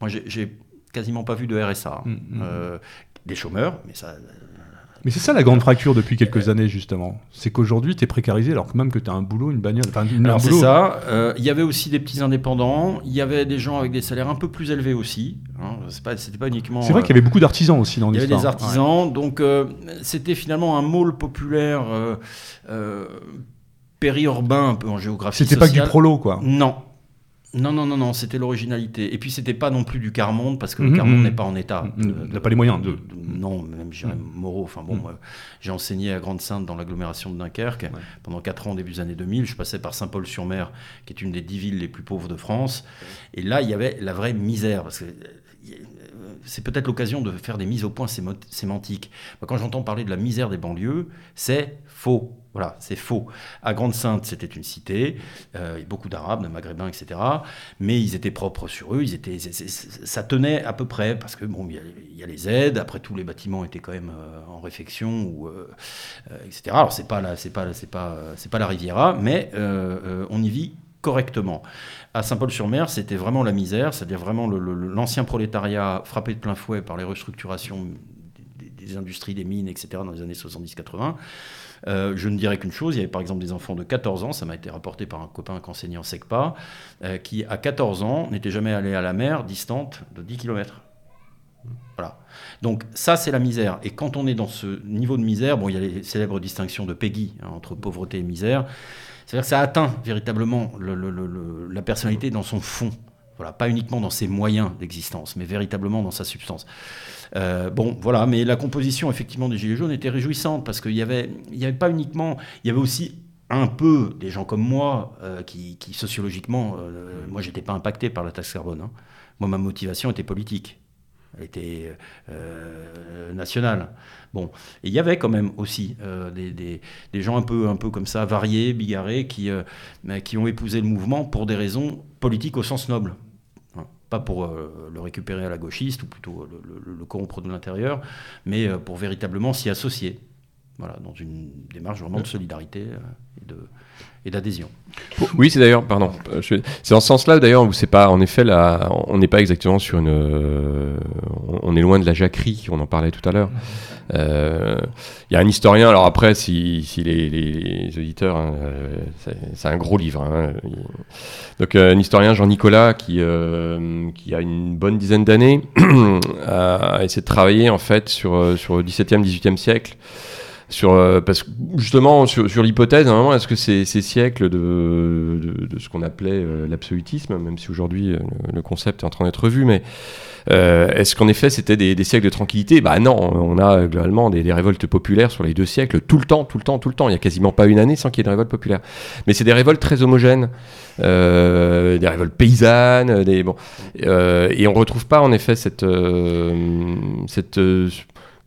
Moi, j'ai- quasiment pas vu de RSA. Mm, mm. Euh, des chômeurs, mais ça. Mais c'est ça la grande fracture depuis quelques années, justement. C'est qu'aujourd'hui, tu es précarisé alors que même que tu as un boulot, une bagnole. Enfin, une- un Alors c'est ça. Euh, Il y avait aussi des petits indépendants. Il y avait des gens avec des salaires un peu plus élevés aussi. Hein. C'est pas, c'était pas uniquement. C'est vrai euh, qu'il y avait beaucoup d'artisans aussi dans Il y avait l'histoire. des artisans, donc euh, c'était finalement un môle populaire euh, périurbain un peu en géographie C'était pas que du prolo, quoi. Non. Non, non, non, non, c'était l'originalité. Et puis c'était pas non plus du quart-monde, parce que Mhm, le quart-monde mhm. n'est pas en état. Mhm, de- n'a pas les moyens de- Non, même moraux. Enfin bon, Mhm. j'ai enseigné à Grande-Sainte dans l'agglomération de Dunkerque pendant 4 ans, début des années 2000. Je passais par Saint-Paul-sur-Mer, qui est une des 10 villes les plus pauvres de France. Et là, il y avait la vraie misère. Parce que euh, c'est peut-être l'occasion de faire des mises au point sémantiques. Quand j'entends parler de la misère des banlieues, c'est faux. Voilà, c'est faux. À Grande-Sainte, c'était une cité, euh, beaucoup d'Arabes, de Maghrébins, etc. Mais ils étaient propres sur eux, ils étaient, ça tenait à peu près, parce que bon, il y, a, les aides, après tout, les bâtiments étaient quand même euh, en réfection, ou, euh, etc. Alors, c'est pas, la- pas, pas, pas la Riviera, mais on y vit correctement. À Saint-Paul-sur-Mer, c'était vraiment la misère, c'est-à-dire vraiment l'ancien prolétariat frappé de plein fouet par les restructurations des, des industries, des mines, etc. dans les années 70-80. Euh, je ne dirais qu'une chose, il y avait par exemple des enfants de 14 ans, ça m'a été rapporté par un copain en SECPA, euh, qui à 14 ans n'était jamais allé à la mer distante de 10 km. Voilà. Donc ça, c'est la misère. Et quand on est dans ce niveau de misère, bon, il y a les célèbres distinctions de Peggy hein, entre pauvreté et misère. C'est-à-dire que ça atteint véritablement le- le- le- le- la personnalité dans son fond. Voilà, pas uniquement dans ses moyens d'existence, mais véritablement dans sa substance. Euh, bon, voilà, mais la composition effectivement des Gilets jaunes était réjouissante parce qu'il y avait, y avait pas uniquement, il y avait aussi un peu des gens comme moi euh, qui, qui, sociologiquement, euh, moi j'étais pas impacté par la taxe carbone. hein. Moi, ma motivation était politique. Elle était euh, nationale. Bon, et il y avait quand même aussi des, des, des, gens un peu, un peu comme ça, variés, bigarrés, qui, qui ont épousé le mouvement pour des raisons politiques au sens noble. Pas pour euh, le récupérer à la gauchiste, ou plutôt le, le, le corrompre de l'intérieur, mais euh, pour véritablement s'y associer. Voilà, dans une démarche vraiment de solidarité euh, et de, et d'adhésion. Oui, c'est d'ailleurs, pardon, c'est dans ce sens-là d'ailleurs où c'est pas, en effet, là, on n'est pas exactement sur une, euh, on est loin de la jacquerie, on en parlait tout à l'heure. Euh, Il y a un historien, alors après, si, les, auditeurs, hein, euh, c'est un gros livre. hein. Donc un historien Jean Nicolas qui, qui a une bonne dizaine d'années [clears throat] a essayé de travailler en fait sur sur le 17e, 18e siècle sur euh, parce que justement sur, l'hypothèse est-ce que ces, ces siècles de, de, ce qu'on appelait euh, l'absolutisme même si aujourd'hui euh, le, concept est en train d'être revu mais est-ce qu'en effet c'était des, siècles de tranquillité? Bah non. On a globalement des, des révoltes populaires sur les deux siècles tout le temps tout le temps tout le temps. Il y a quasiment pas une année sans qu'il y ait de révolte populaire. Mais c'est des révoltes très homogènes. Des révoltes paysannes des bon et on retrouve pas en effet cette cette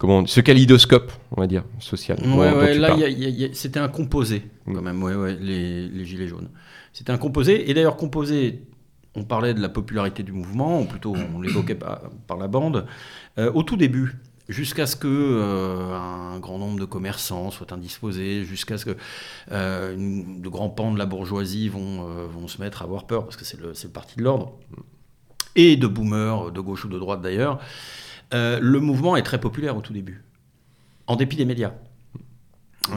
comment ce kaléidoscope, on va dire, social. Ouais, ouais, là, c'était un composé, quand même, ouais, ouais, les, les Gilets jaunes. C'était un composé, et d'ailleurs, composé, on parlait de la popularité du mouvement, ou plutôt on l'évoquait par, par la bande, euh, au tout début, jusqu'à ce que euh, un grand nombre de commerçants soient indisposés, jusqu'à ce que euh, une- de grands pans de la bourgeoisie vont, euh, vont se mettre à avoir peur, parce que c'est le, c'est le parti de l'ordre, et de boomers, de gauche ou de droite d'ailleurs, euh, le mouvement est très populaire au tout début, en dépit des médias.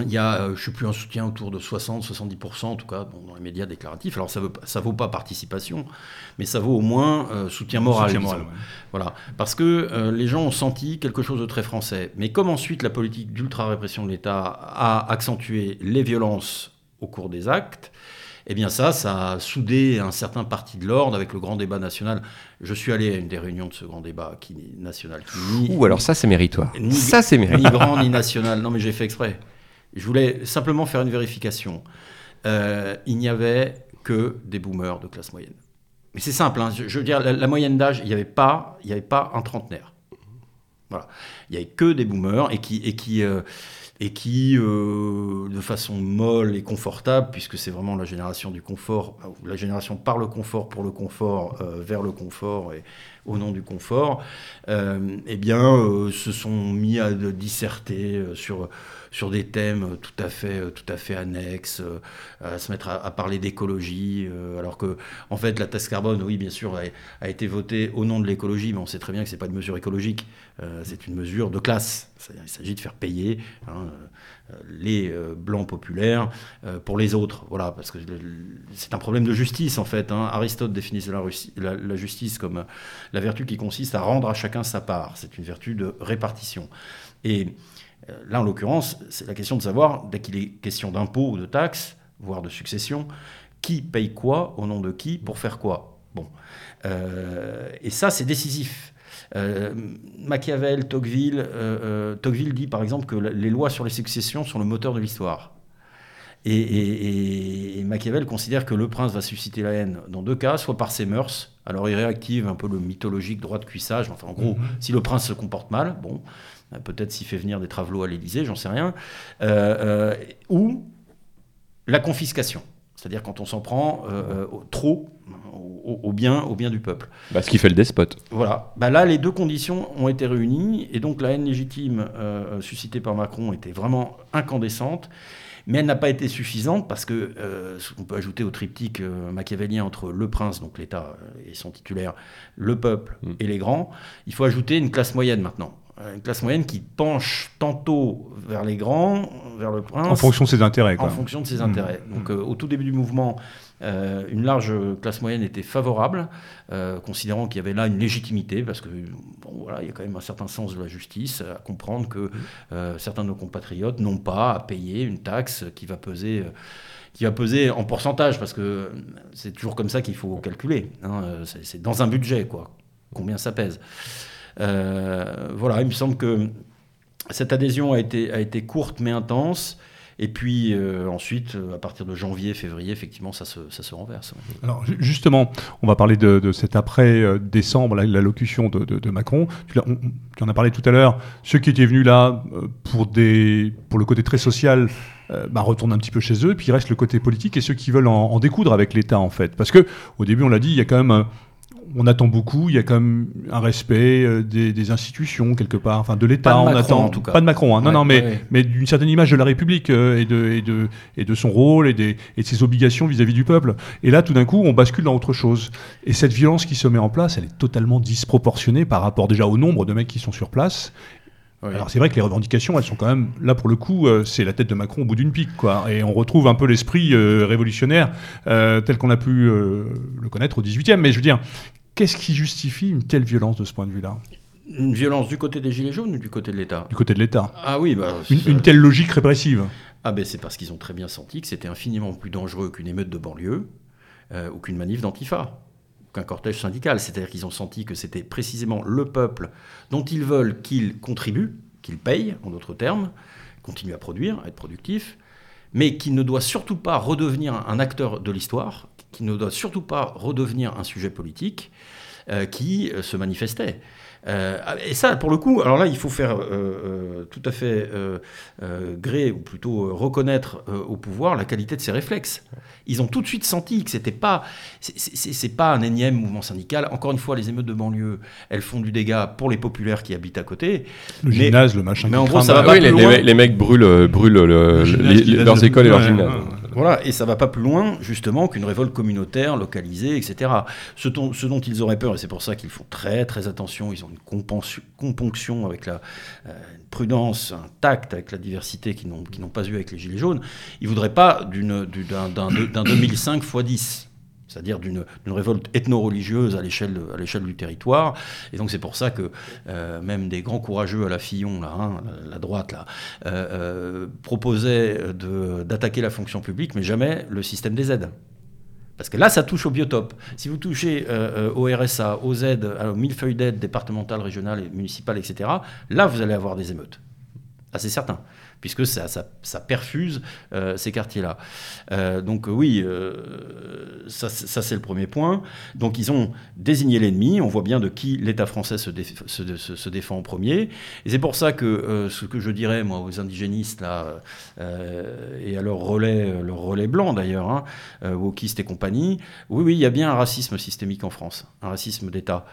Il y a, euh, je ne sais plus, un soutien autour de 60-70%, en tout cas, bon, dans les médias déclaratifs. Alors, ça ne vaut pas participation, mais ça vaut au moins euh, soutien moral. Soutien disons. moral, ouais. Voilà. Parce que euh, les gens ont senti quelque chose de très français. Mais comme ensuite la politique d'ultra-répression de l'État a accentué les violences au cours des actes, eh bien ça, ça a soudé un certain parti de l'ordre avec le grand débat national. Je suis allé à une des réunions de ce grand débat qui, national. Qui, ni- Ouh, alors ça c'est méritoire. Ni- Ça c'est ni méritoire. grand ni national. Non, mais j'ai fait exprès. Je voulais simplement faire une vérification. Euh, il n'y avait que des boomers de classe moyenne. Mais c'est simple. hein. Je, je veux dire, la, la moyenne d'âge, il n'y avait pas, il avait pas un trentenaire. Voilà. Il n'y avait que des boomers et qui, et qui, euh, et qui euh, de façon molle et confortable, puisque c'est vraiment la génération du confort, ou la génération par le confort, pour le confort, euh, vers le confort et au nom du confort, euh, eh bien, euh, se sont mis à disserter euh, sur, sur des thèmes tout à fait, euh, tout à fait annexes, euh, à se mettre à, parler d'écologie, euh, alors que, en fait, la taxe carbone, oui, bien sûr, a, été votée au nom de l'écologie, mais on sait très bien que c'est pas une mesure écologique, euh, c'est une mesure de classe. Il s'agit de faire payer hein, euh, les euh, blancs populaires euh, pour les autres. Voilà, parce que c'est un problème de justice en fait. hein. Aristote définissait la, la- justice comme euh, la vertu qui consiste à rendre à chacun sa part. C'est une vertu de répartition. Et euh, là, en l'occurrence, c'est la question de savoir, dès qu'il est question d'impôts ou de taxes, voire de succession, qui paye quoi, au nom de qui, pour faire quoi. Bon. Euh, et ça, c'est décisif. Euh, Machiavel, Tocqueville, euh, euh, Tocqueville dit par exemple que les lois sur les successions sont le moteur de l'histoire. Et Machiavel considère que le prince va susciter la haine dans deux cas, soit par ses mœurs, alors il réactive un peu le mythologique droit de cuissage, enfin en gros, si le prince se comporte mal, bon, euh, peut-être s'il fait venir des travelots à l'Élysée, j'en sais rien, euh, euh, ou la confiscation, c'est-à-dire quand on s'en prend euh, euh, au- trop au, au bien, au bien du peuple. Bah, ce qui fait le despote. Voilà. Bah là, les deux conditions ont été réunies, et donc la haine légitime euh, suscitée par Macron était vraiment incandescente, mais elle n'a pas été suffisante parce que euh, on peut ajouter au triptyque euh, machiavélien entre le prince, donc l'État euh, et son titulaire, le peuple Mm. et les grands, il faut ajouter une classe moyenne maintenant. Euh, Une classe moyenne qui penche tantôt vers les grands, vers le prince, En fonction de ses intérêts. Quoi. en fonction de ses Mmh. intérêts. Donc, euh, au tout début du mouvement, euh, une large classe moyenne était favorable, euh, considérant qu'il y avait là une légitimité, parce que voilà, il y a quand même un certain sens de la justice à comprendre que euh, certains de nos compatriotes n'ont pas à payer une taxe qui va peser. qui va peser en pourcentage, parce que c'est toujours comme ça qu'il faut calculer. hein, c'est dans un budget, quoi. Combien ça pèse. Voilà, il me semble que cette adhésion a été courte mais intense. Et puis euh, ensuite, euh, à partir de janvier, février, effectivement, ça se, ça se renverse. Alors justement, on va parler de, de cet après-décembre, la, locution de, Macron. Tu, en as parlé tout à l'heure. Ceux qui étaient venus là pour, des, pour le côté très social euh, bah, retournent un petit peu chez eux, puis il reste le côté politique et ceux qui veulent en, en découdre avec l'État en fait. Parce que au début, on l'a dit, il y a quand même on attend beaucoup. Il y a quand même un respect euh, des, institutions quelque part, enfin de l'État. On attend en tout cas. pas de Macron. Hein. Non, non, mais mais d'une certaine image de la République euh, et de et de et de son rôle et des et de ses obligations vis-à-vis du peuple. Et là, tout d'un coup, on bascule dans autre chose. Et cette violence qui se met en place, elle est totalement disproportionnée par rapport déjà au nombre de mecs qui sont sur place alors c'est vrai que les revendications, elles sont quand même là pour le coup, euh, c'est la tête de Macron au bout d'une pique, quoi. Et on retrouve un peu l'esprit révolutionnaire tel qu'on a pu le connaître au 18e. Mais je veux dire, Qu'est-ce qui justifie une telle violence de ce point de vue-là? Une violence du côté des Gilets jaunes ou du côté de l'État? Du côté de l'État. Ah oui, bah, une, telle logique répressive. Ah ben c'est parce qu'ils ont très bien senti que c'était infiniment plus dangereux qu'une émeute de banlieue euh, ou qu'une manif d'antifa qu'un cortège syndical. C'est-à-dire qu'ils ont senti que c'était précisément le peuple dont ils veulent qu'il contribue, qu'il paye, en d'autres termes, continue à produire, à être productif, mais qu'il ne doit surtout pas redevenir un acteur de l'histoire, qui ne doit surtout pas redevenir un sujet politique euh, qui euh, se manifestait. Euh, et ça, pour le coup, alors là, il faut faire tout à fait gré, ou plutôt reconnaître au pouvoir la qualité de ses réflexes. Ils ont tout de suite senti que c'était pas, c'est pas un énième mouvement syndical. Encore une fois, les émeutes de banlieue, elles font du dégât pour les populaires qui habitent à côté. Le gymnase, le machin. Mais en gros, ça va pas plus les, loin. les, mecs brûlent, brûlent leurs écoles et leurs gymnases. Voilà, et ça va pas plus loin, justement, qu'une révolte communautaire, localisée, etc. Ce, dont, ils auraient peur, et c'est pour ça qu'ils font très très attention, ils ont une componction avec la euh, prudence, un tact avec la diversité qu'ils n'ont pas eu avec les Gilets jaunes, ils voudraient pas d'un 2005 x 10 c'est-à-dire d'une révolte ethno-religieuse à l'échelle du territoire. Et donc c'est pour ça que euh, même des grands courageux à la Fillon, là, hein, la, droite, là, euh, euh, proposaient d'attaquer la fonction publique, mais jamais le système des aides. Parce que là, ça touche au biotope. Si vous touchez au RSA, aux aides, aux millefeuilles d'aides départementales, régionales, et municipales, etc., là, vous allez avoir des émeutes. Ah, c'est certain puisque ça, ça, perfuse euh, ces quartiers-là. Euh, donc oui, euh, ça, c'est le premier point. Donc ils ont désigné l'ennemi, on voit bien de qui l'État français se, se, défend en premier. Et c'est pour ça que ce que je dirais, moi, aux indigénistes, là, et à leur relais, leur relais blanc d'ailleurs, hein, wokistes et compagnie, oui, oui, il y a bien un racisme systémique en France, un racisme d'État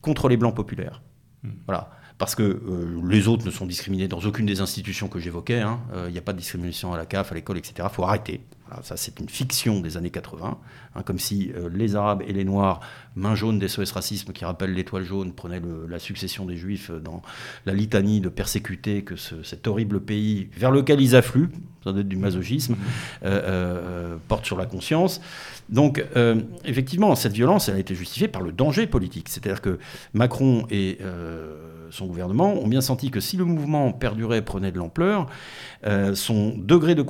contre les blancs populaires. Hmm. Voilà parce que euh, les autres ne sont discriminés dans aucune des institutions que j'évoquais. Hein. Euh, il n'y a pas de discrimination à la CAF, à l'école, etc. Il faut arrêter. ça, c'est une fiction des années 80, hein, comme si euh, les Arabes et les Noirs, main jaune des SOS Racisme qui rappellent l'étoile jaune, prenaient la succession des Juifs dans la litanie de persécuter que cet horrible pays vers lequel ils affluent, ça doit être du masochisme, porte sur la conscience. Donc, effectivement, cette violence, elle a été justifiée par le danger politique. C'est-à-dire que Macron et son gouvernement ont bien senti que si le mouvement perdurait, prenait de l'ampleur, euh, son degré de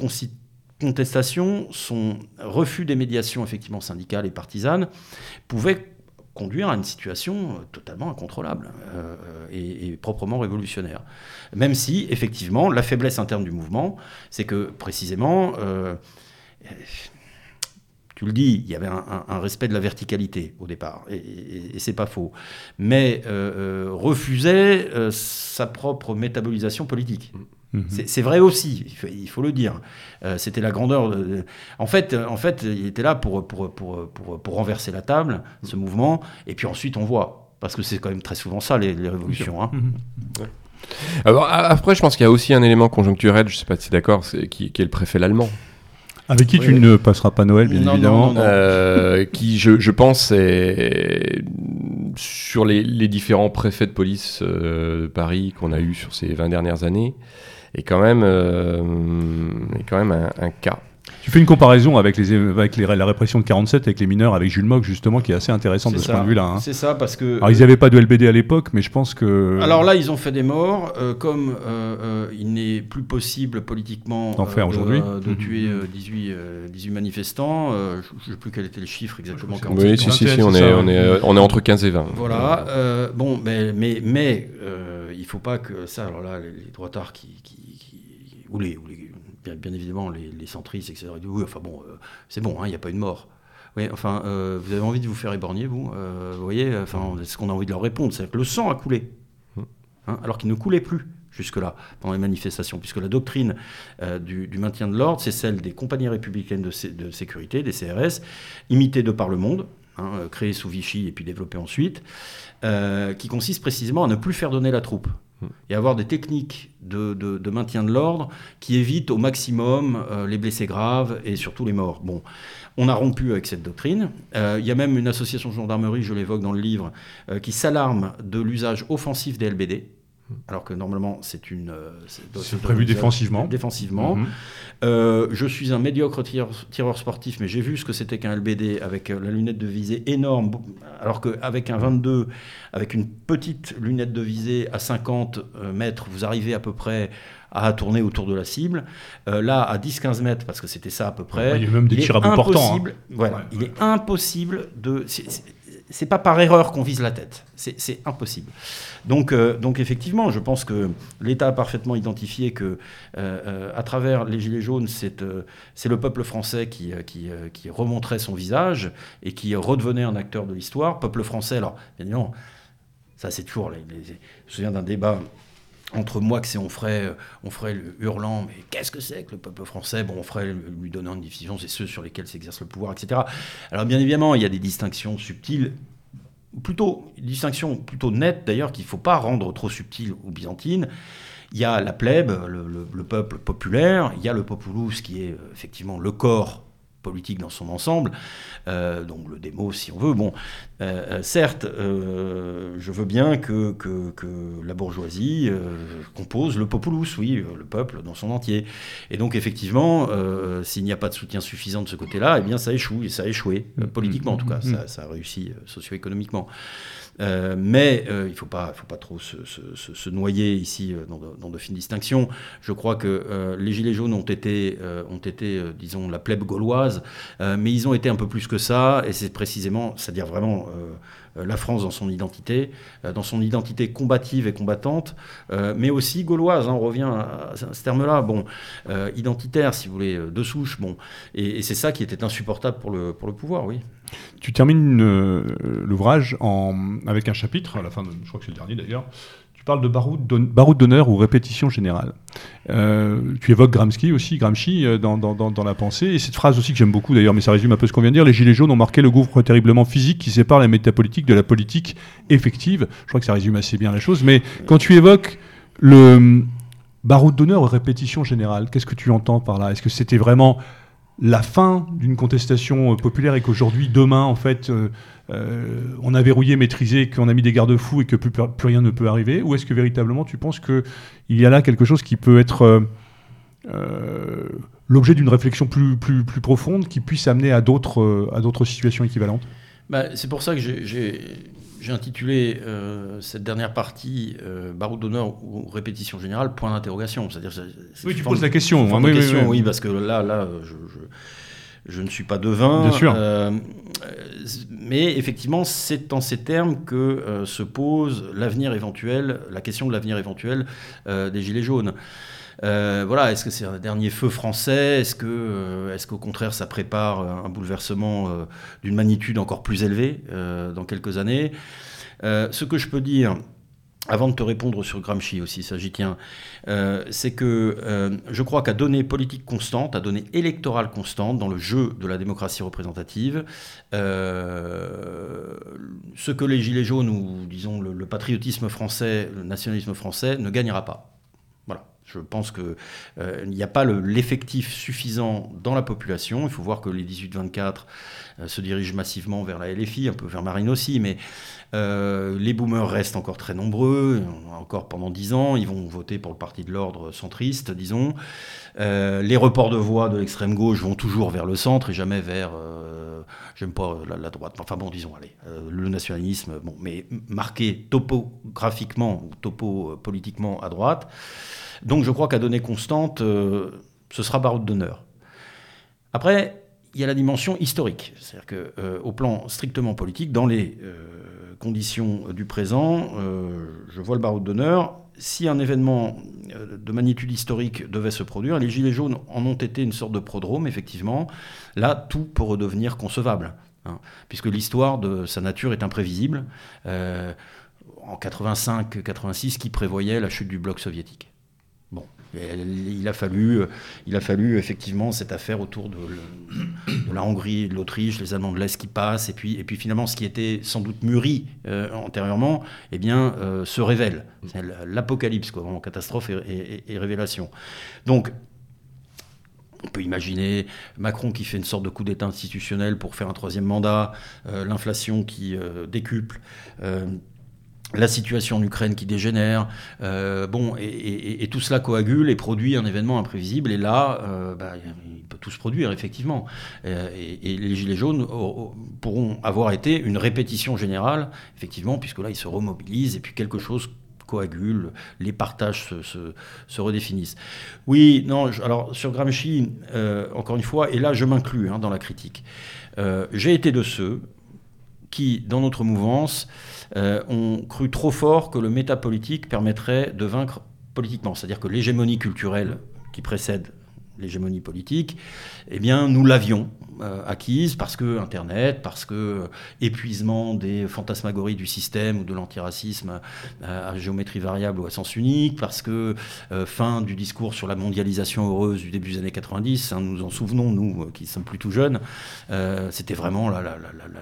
contestation, son refus des médiations effectivement syndicales et partisanes pouvait conduire à une situation totalement incontrôlable euh, et, proprement révolutionnaire. Même si, effectivement, la faiblesse interne du mouvement, c'est que précisément, euh, tu le dis, il y avait un, respect de la verticalité au départ, et, c'est pas faux, mais euh, euh, refusait euh, sa propre métabolisation politique. Mm-hmm. C'est vrai aussi, il faut, le dire. C'était la grandeur. De, En, fait, en fait, il était là pour, pour, pour, pour, renverser la table, ce mouvement, et puis ensuite on voit, parce que c'est quand même très souvent ça, les, révolutions. Hein. Mm-hmm. Alors, après, je pense qu'il y a aussi un élément conjoncturel, je ne sais pas si c'est d'accord, qui, qui, est le préfet allemand. Avec qui tu ne passeras pas Noël, bien évidemment. Euh, qui, je, je, pense, est sur les, les, différents préfets de police euh, de Paris qu'on a eu sur ces 20 dernières années, est quand même, euh, est quand même un, un cas. Tu fais une comparaison avec, les, avec les, la répression de 47 avec les mineurs, avec Jules Mock, justement, qui est assez intéressante de ce point de vue-là. Hein. C'est ça, parce que. Alors, ils n'avaient pas de LBD à l'époque, mais je pense que. Alors là, ils ont fait des morts. Euh, comme euh, euh, il n'est plus possible politiquement d'en faire aujourd'hui, de mhm. tuer 18, 18 manifestants. je ne sais plus quel était le chiffre exactement. Oui, si, si, si, on, est, on, est, on est entre 15 et 20. Voilà. bon, mais, mais, mais il ne faut pas que ça. Alors là, les, les droitards qui, qui ou les, bien, évidemment les, centristes, etc. oui, enfin bon, c'est bon, hein, il n'y a pas eu de mort. Oui, enfin, vous avez envie de vous faire éborgner, vous Vous voyez, enfin, ce qu'on a envie de leur répondre C'est que le sang a coulé, mmh. hein, alors qu'il ne coulait plus jusque-là, pendant les manifestations, puisque la doctrine euh, du, maintien de l'ordre, c'est celle des compagnies républicaines de, sécurité, des CRS, imitées de par le monde, hein, euh, créées sous Vichy et puis développées ensuite, euh, qui consiste précisément à ne plus faire donner la troupe. Et avoir des techniques de, maintien de l'ordre qui évitent au maximum les blessés graves et surtout les morts. Bon, on a rompu avec cette doctrine. Il y a même une association de gendarmerie, je l'évoque dans le livre, qui s'alarme de l'usage offensif des LBD alors que normalement c'est une. Euh, c'est prévu défensivement. Défensivement. Mhm. Euh, je suis un médiocre tireur, sportif, mais j'ai vu ce que c'était qu'un LBD avec euh, la lunette de visée énorme, alors qu'avec un 22, avec une petite lunette de visée à 50 mètres, vous arrivez à peu près à tourner autour de la cible. là, à 10-15 mètres, parce que c'était ça à peu près. il y a même des tirs à bout portant. Hein. Voilà, il est impossible de c'est pas par erreur qu'on vise la tête. C'est impossible. Donc, euh, donc effectivement, je pense que l'État a parfaitement identifié que, euh, euh, à travers les Gilets jaunes, c'est le peuple français qui, remontrait son visage et qui redevenait un acteur de l'histoire. Peuple français, alors, bien évidemment, ça c'est toujours. je me souviens d'un débat entre moi que c'est on ferait, on le hurlant, mais qu'est-ce que c'est que le peuple français? Bon, on ferait lui donnant une décision, c'est ceux sur lesquels s'exerce le pouvoir, etc. Alors bien évidemment, il y a des distinctions subtiles, plutôt distinction plutôt nette d'ailleurs qu'il ne faut pas rendre trop subtile ou byzantine. Il y a la plèbe, le, le peuple populaire, il y a le populus qui est euh, effectivement le corps politique dans son ensemble, euh, donc le démo si on veut. Bon, euh, euh, certes, je veux bien que, que, la bourgeoisie compose le populus, oui, le peuple dans son entier. Et donc effectivement, s'il n'y a pas de soutien suffisant de ce côté-là, eh bien ça échoue, et ça a échoué, politiquement en tout cas, ça, ça a réussi socio-économiquement. Euh, mais euh, il ne faut pas, trop se, noyer ici euh, dans de, fines distinctions. Je crois que les Gilets jaunes ont été, ont été disons, la plèbe gauloise, mais ils ont été un peu plus que ça, et c'est précisément, c'est-à-dire vraiment la France dans son identité, euh, dans son identité combative et combattante, euh, mais aussi gauloise. Hein, on revient à, ce terme-là, bon, identitaire, si vous voulez, de souche, bon, et, c'est ça qui était insupportable pour le, pour le pouvoir, oui. Tu termines l'ouvrage avec un chapitre, à la fin, de, je crois que c'est le dernier d'ailleurs, tu parles de baroud d'honneur ou répétition générale. Euh, tu évoques Gramsci aussi, Gramsci euh, dans, dans, la pensée. Et cette phrase aussi que j'aime beaucoup d'ailleurs, mais ça résume un peu ce qu'on vient de dire. Les Gilets jaunes ont marqué le gouffre terriblement physique qui sépare la métapolitique de la politique effective. Je crois que ça résume assez bien la chose. Mais quand tu évoques le hum, baroud d'honneur ou répétition générale, qu'est-ce que tu entends par là? Est-ce que c'était vraiment la fin d'une contestation euh, populaire et qu'aujourd'hui, demain, en fait, euh, euh, on a verrouillé, maîtrisé, qu'on a mis des garde-fous et que plus, rien ne peut arriver Ou est-ce que véritablement tu penses qu'il y a là quelque chose qui peut être l'objet d'une réflexion plus, plus, plus profonde qui puisse amener à d'autres situations équivalentes? Bah, C'est pour ça que j'ai j'ai intitulé euh, cette dernière partie euh, Baroud d'honneur ou répétition générale point d'interrogation. C'est-à-dire, oui, tu poses la question. Hein, oui, question, oui, parce que là, là, je, je, ne suis pas devin. Bien sûr. Euh, mais effectivement, c'est en ces termes que se pose l'avenir éventuel, la question de l'avenir éventuel des Gilets jaunes. Euh, voilà, est-ce que c'est un dernier feu français? Est-ce euh, qu'au contraire, ça prépare un bouleversement euh, d'une magnitude encore plus élevée dans quelques années? Ce que je peux dire. Avant de te répondre sur Gramsci aussi, ça j'y tiens, c'est que je crois qu'à donner politique constante, à donner électorale constante dans le jeu de la démocratie représentative, ce que les Gilets jaunes ou disons le patriotisme français, le nationalisme français ne gagnera pas. Je pense qu'il euh, n'y a pas l'effectif suffisant dans la population. Il faut voir que les 18-24 euh, se dirigent massivement vers la LFI, un peu vers Marine aussi, mais euh, les boomers restent encore très nombreux, encore pendant 10 ans. Ils vont voter pour le parti de l'ordre centriste, disons. les reports de voix de l'extrême gauche vont toujours vers le centre et jamais vers, j'aime pas la, droite, enfin bon, disons, allez, le nationalisme, bon, mais marqué topographiquement ou topo politiquement à droite. Donc je crois qu'à donner constante, euh, ce sera baroud d'honneur. Après, il y a la dimension historique. C'est-à-dire qu'au euh, plan strictement politique, dans les euh, conditions du présent, je vois le baroud d'honneur si un événement euh, de magnitude historique devait se produire, les Gilets jaunes en ont été une sorte de prodrome, effectivement. Là, tout peut redevenir concevable, hein, puisque l'histoire de sa nature est imprévisible. Euh, en 85-86, qui prévoyait la chute du bloc soviétique il a fallu, euh, il a fallu effectivement cette affaire autour de, la Hongrie, de l'Autriche, les Allemands de l'Est qui passent, et puis, et puis finalement ce qui était sans doute mûri euh, antérieurement, eh bien, euh, se révèle. L'apocalypse, quoi, vraiment catastrophe et, révélation. Donc, on peut imaginer Macron qui fait une sorte de coup d'État institutionnel pour faire un troisième mandat, l'inflation qui décuple la situation en Ukraine qui dégénère, euh, bon, et, tout cela coagule et produit un événement imprévisible. Et là, euh, bah, il peut tout se produire, effectivement. Euh, et, les Gilets jaunes pourront avoir été une répétition générale, effectivement, puisque là, ils se remobilisent et puis quelque chose coagule, les partages se, redéfinissent. Oui, non, alors sur Gramsci, encore une fois, et là, je m'inclus hein, dans la critique. J'ai été de ceux qui, dans notre mouvance, euh, ont cru trop fort que le métapolitique permettrait de vaincre politiquement. C'est-à-dire que l'hégémonie culturelle qui précède l'hégémonie politique, eh bien, nous l'avions euh, acquise parce que Internet, parce que euh, épuisement des fantasmagories du système ou de l'antiracisme à, géométrie variable ou à sens unique, parce que fin du discours sur la mondialisation heureuse du début des années 90, hein, nous en souvenons, nous qui sommes plutôt jeunes, c'était vraiment la,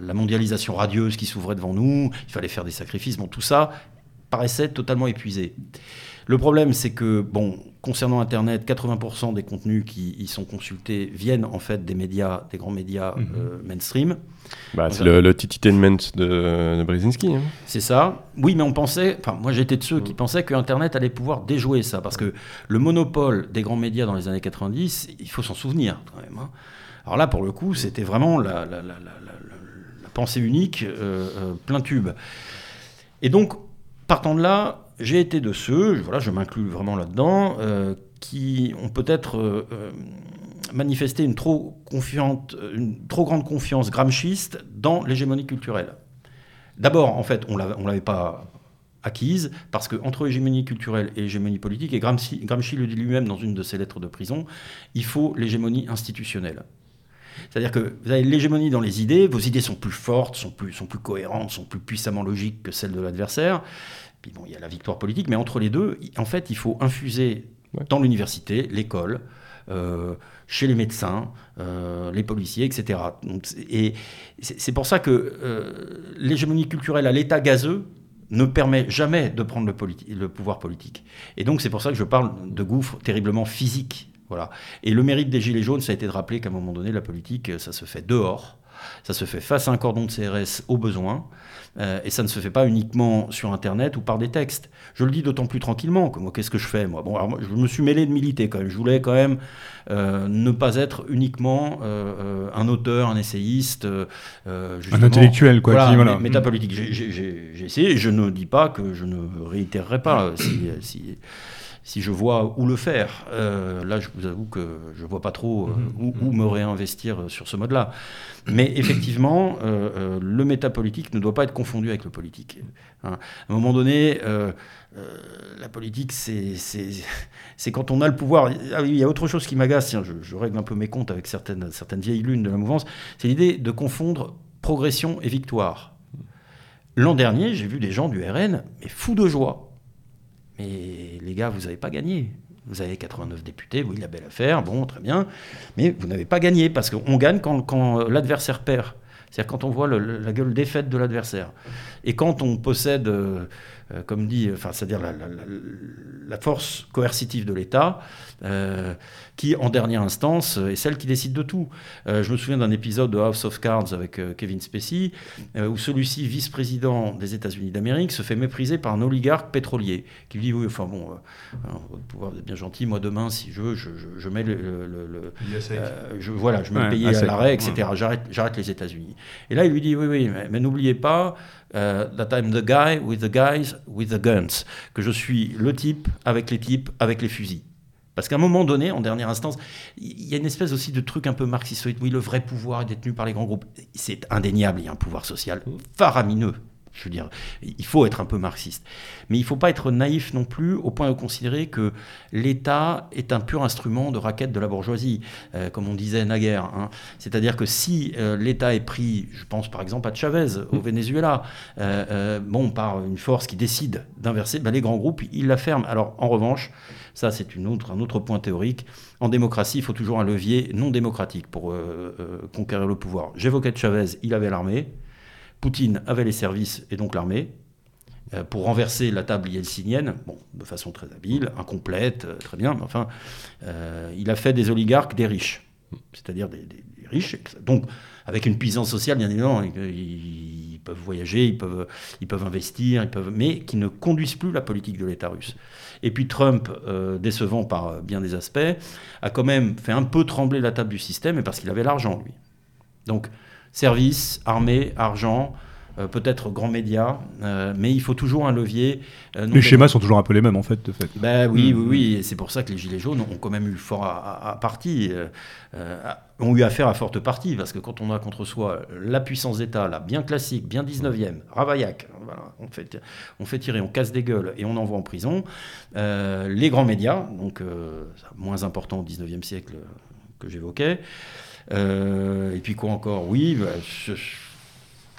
la, mondialisation radieuse qui s'ouvrait devant nous, il fallait faire des sacrifices, bon, tout ça paraissait totalement épuisé. Le problème, c'est que, bon, concernant Internet, 80% des contenus qui y sont consultés viennent en fait des médias, des grands médias mhm. euh, mainstream. Bah, c'est le, le tititainment de, de Brzezinski. Hein. C'est ça. Oui, mais on pensait, enfin moi j'étais de ceux qui mhm. pensaient que Internet allait pouvoir déjouer ça, parce que le monopole des grands médias dans les années 90, il faut s'en souvenir quand même. Hein. Alors là, pour le coup, c'était vraiment la, la, la, la, pensée unique, euh, euh, plein tube. Et donc, partant de là, j'ai été de ceux, voilà, je m'inclus vraiment là-dedans, euh, qui ont peut-être euh, euh, manifesté une trop, grande confiance gramschiste dans l'hégémonie culturelle. D'abord, en fait, on ne l'avait pas acquise, parce qu'entre hégémonie culturelle et hégémonie politique, et Gramsci, Gramsci le dit lui-même dans une de ses lettres de prison, il faut l'hégémonie institutionnelle. C'est-à-dire que vous avez l'hégémonie dans les idées, vos idées sont plus fortes, sont plus cohérentes, sont plus puissamment logiques que celles de l'adversaire. Puis bon, il y a la victoire politique, mais entre les deux, en fait, il faut infuser dans l'université, l'école, euh, chez les médecins, euh, les policiers, etc. et c'est pour ça que euh, l'hégémonie culturelle à l'état gazeux ne permet jamais de prendre le, le pouvoir politique. Et donc c'est pour ça que je parle de gouffre terriblement physique. Voilà. Et le mérite des Gilets jaunes, ça a été de rappeler qu'à un moment donné, la politique, ça se fait dehors, ça se fait face à un cordon de CRS au besoin. Euh, et ça ne se fait pas uniquement sur Internet ou par des textes. Je le dis d'autant plus tranquillement que moi, qu'est-ce que je fais moi? Bon, alors, je me suis mêlé de militer quand même. Je voulais quand même euh, ne pas être uniquement euh, un auteur, un essayiste, un intellectuel, quoi. Voilà, métapolitique. J'ai essayé. Je ne dis pas que je ne réitérerai pas si, si si je vois où le faire. Euh, là, je vous avoue que je ne vois pas trop euh, mhm. où, me réinvestir sur ce mode-là. Mais effectivement, euh, le métapolitique ne doit pas être confondu avec le politique. Hein. À un moment donné, la politique, c'est quand on a le pouvoir. Ah il y a autre chose qui m'agace, je, je, règle un peu mes comptes avec certaines, certaines vieilles lunes de la mouvance, c'est l'idée de confondre progression et victoire. L'an dernier, j'ai vu des gens du RN, mais fous de joie les gars, vous n'avez pas gagné. Vous avez 89 députés, oui, la belle affaire, bon, très bien. Mais vous n'avez pas gagné parce qu'on gagne quand, l'adversaire perd. C'est-à-dire quand on voit la gueule défaite de l'adversaire. Et quand on possède, euh, euh, comme dit, enfin, c'est-à-dire la, force coercitive de l'État, euh, qui, en dernière instance, est celle qui décide de tout. je me souviens d'un épisode de House of Cards avec Kevin Spacey, où celui-ci, vice-président des États-Unis d'Amérique, se fait mépriser par un oligarque pétrolier, qui lui dit Oui, enfin bon, votre pouvoir est bien gentil, moi demain, si je veux, je, mets le. je, voilà, je me payer à l'arrêt, etc. J'arrête les États-Unis. Et là, il lui dit Oui, oui, mais n'oubliez pas euh, that I'm the guy with the guys with the guns, que je suis le type avec les types avec les fusils. Parce qu'à un moment donné, en dernière instance, il y a une espèce aussi de truc un peu marxiste. Oui, le vrai pouvoir est détenu par les grands groupes. C'est indéniable, il y a un pouvoir social faramineux, je veux dire, il faut être un peu marxiste. Mais il ne faut pas être naïf non plus au point de considérer que l'État est un pur instrument de raquette de la bourgeoisie, euh, comme on disait naguère. Hein. C'est-à-dire que si euh, l'État est pris, je pense par exemple à Chavez au mm. Venezuela, euh, bon, par une force qui décide d'inverser, ben, les grands groupes, ils la ferment. Alors en revanche, ça c'est autre, un autre point théorique, en démocratie, il faut toujours un levier non démocratique pour conquérir le pouvoir. J'évoquais Chavez, il avait l'armée. Poutine avait les services et donc l'armée euh, pour renverser la table yeltsinienne, bon, de façon très habile, incomplète, euh, très bien, mais enfin, euh, il a fait des oligarques des riches, c'est-à-dire des, riches, donc avec une puissance sociale, bien évidemment, ils, peuvent voyager, ils peuvent, ils peuvent investir, ils peuvent, mais qui ne conduisent plus la politique de l'État russe. Et puis Trump, décevant par bien des aspects, a quand même fait un peu trembler la table du système, et parce qu'il avait l'argent, lui. Donc, services, armée, argent, euh, peut-être grands médias, euh, mais il faut toujours un levier. Euh, les schémas sont toujours un peu les mêmes en fait. De fait. Ben, oui, mm. oui, oui, et c'est pour ça que les Gilets jaunes ont quand même eu fort à, partie, ont eu affaire à forte partie, parce que quand on a contre soi la puissance d'État, là, bien classique, bien 19e, Ravaillac, on, fait, on fait tirer, on casse des gueules et on envoie en prison, les grands médias, donc moins important au 19e siècle que j'évoquais, et puis quoi encore? Oui, bah, je,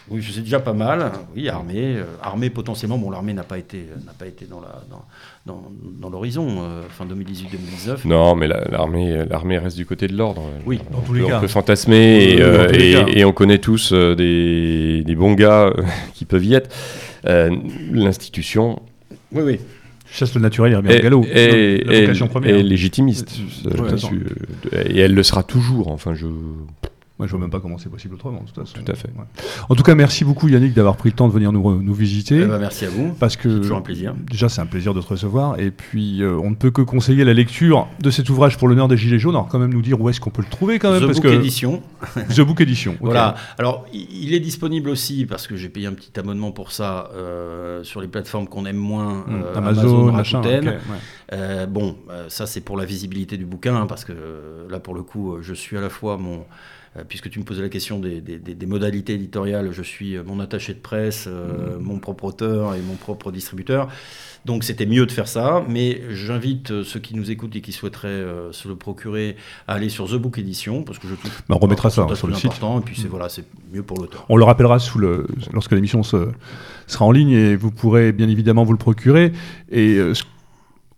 oui, je sais déjà pas mal. Oui, armée, euh, armée potentiellement. Bon, l'armée n'a pas été n'a pas été dans la dans, dans, l'horizon euh, fin 2018-2019. Non, mais l'armée l'armée reste du côté de l'ordre. Oui, dans tous les cas. On peut fantasmer et, et, on connaît tous des, des, bons gars [laughs] qui peuvent y être. L'institution. Oui, oui chasse le naturel, il revient au galop. Et, et, légitimiste. et elle le sera toujours. Enfin, je. Moi, je vois même pas comment c'est possible autrement, de toute façon. Tout à fait. En tout cas, merci beaucoup Yannick d'avoir pris le temps de venir nous, nous visiter. Eh ben, merci à vous. Parce que toujours un plaisir. Déjà, c'est un plaisir de te recevoir. Et puis, euh, on ne peut que conseiller la lecture de cet ouvrage pour l'honneur des Gilets jaunes. Alors, quand même, nous dire où est-ce qu'on peut le trouver quand même. The parce Book Edition. The Book Edition. [laughs] Voilà. Alors, il est disponible aussi parce que j'ai payé un petit abonnement pour ça euh, sur les plateformes qu'on aime moins. Hmm. Euh, Amazon, machin. bon, ça c'est pour la visibilité du bouquin hein, parce que là, pour le coup, je suis à la fois mon puisque tu me posais la question des, modalités éditoriales, je suis mon attaché de presse, euh, mmh. mon propre auteur et mon propre distributeur. Donc c'était mieux de faire ça, mais j'invite euh, ceux qui nous écoutent et qui souhaiteraient se le procurer à aller sur The Book Edition, parce que je trouve bah, on remettra ça sur le site. Et puis c'est mmh. voilà, c'est mieux pour l'auteur. On le rappellera sous le, lorsque l'émission sera en ligne et vous pourrez bien évidemment vous le procurer. Et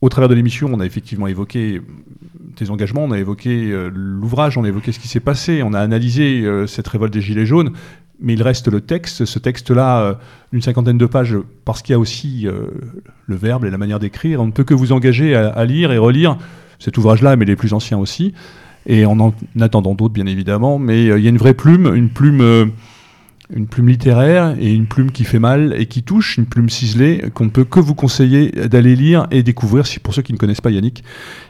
au travers de l'émission, on a effectivement évoqué tes engagements, on a évoqué euh, l'ouvrage, on a évoqué ce qui s'est passé, on a analysé euh, cette révolte des Gilets jaunes, mais il reste le texte, ce texte-là, euh, d'une cinquantaine de pages, parce qu'il y a aussi le verbe et la manière d'écrire. On ne peut que vous engager à, lire et relire cet ouvrage-là, mais les plus anciens aussi, et en en attendant d'autres, bien évidemment. Mais il y a une vraie plume, une plume une plume littéraire et une plume qui fait mal et qui touche, une plume ciselée qu'on ne peut que vous conseiller d'aller lire et découvrir, si pour ceux qui ne connaissent pas Yannick.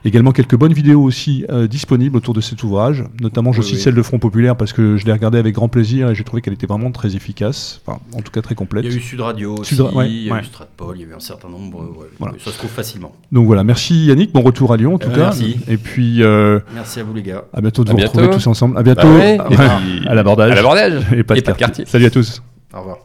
Également quelques bonnes vidéos aussi euh, disponibles autour de cet ouvrage, notamment je cite celle de Front Populaire parce que je l'ai regardée avec grand plaisir et j'ai trouvé qu'elle était vraiment très efficace, enfin, en tout cas très complète. Il y a eu Sud Radio aussi, il y a eu Stratpol, il y a eu un certain nombre, ça se trouve facilement. Donc voilà, merci Yannick, bon retour à Lyon en tout euh, cas. Merci. Et puis... Euh, merci à vous les gars. À bientôt de vous retrouver tous ensemble. À bientôt. Bah à l'abordage. Et pas de quartier. Salut à tous. Au revoir.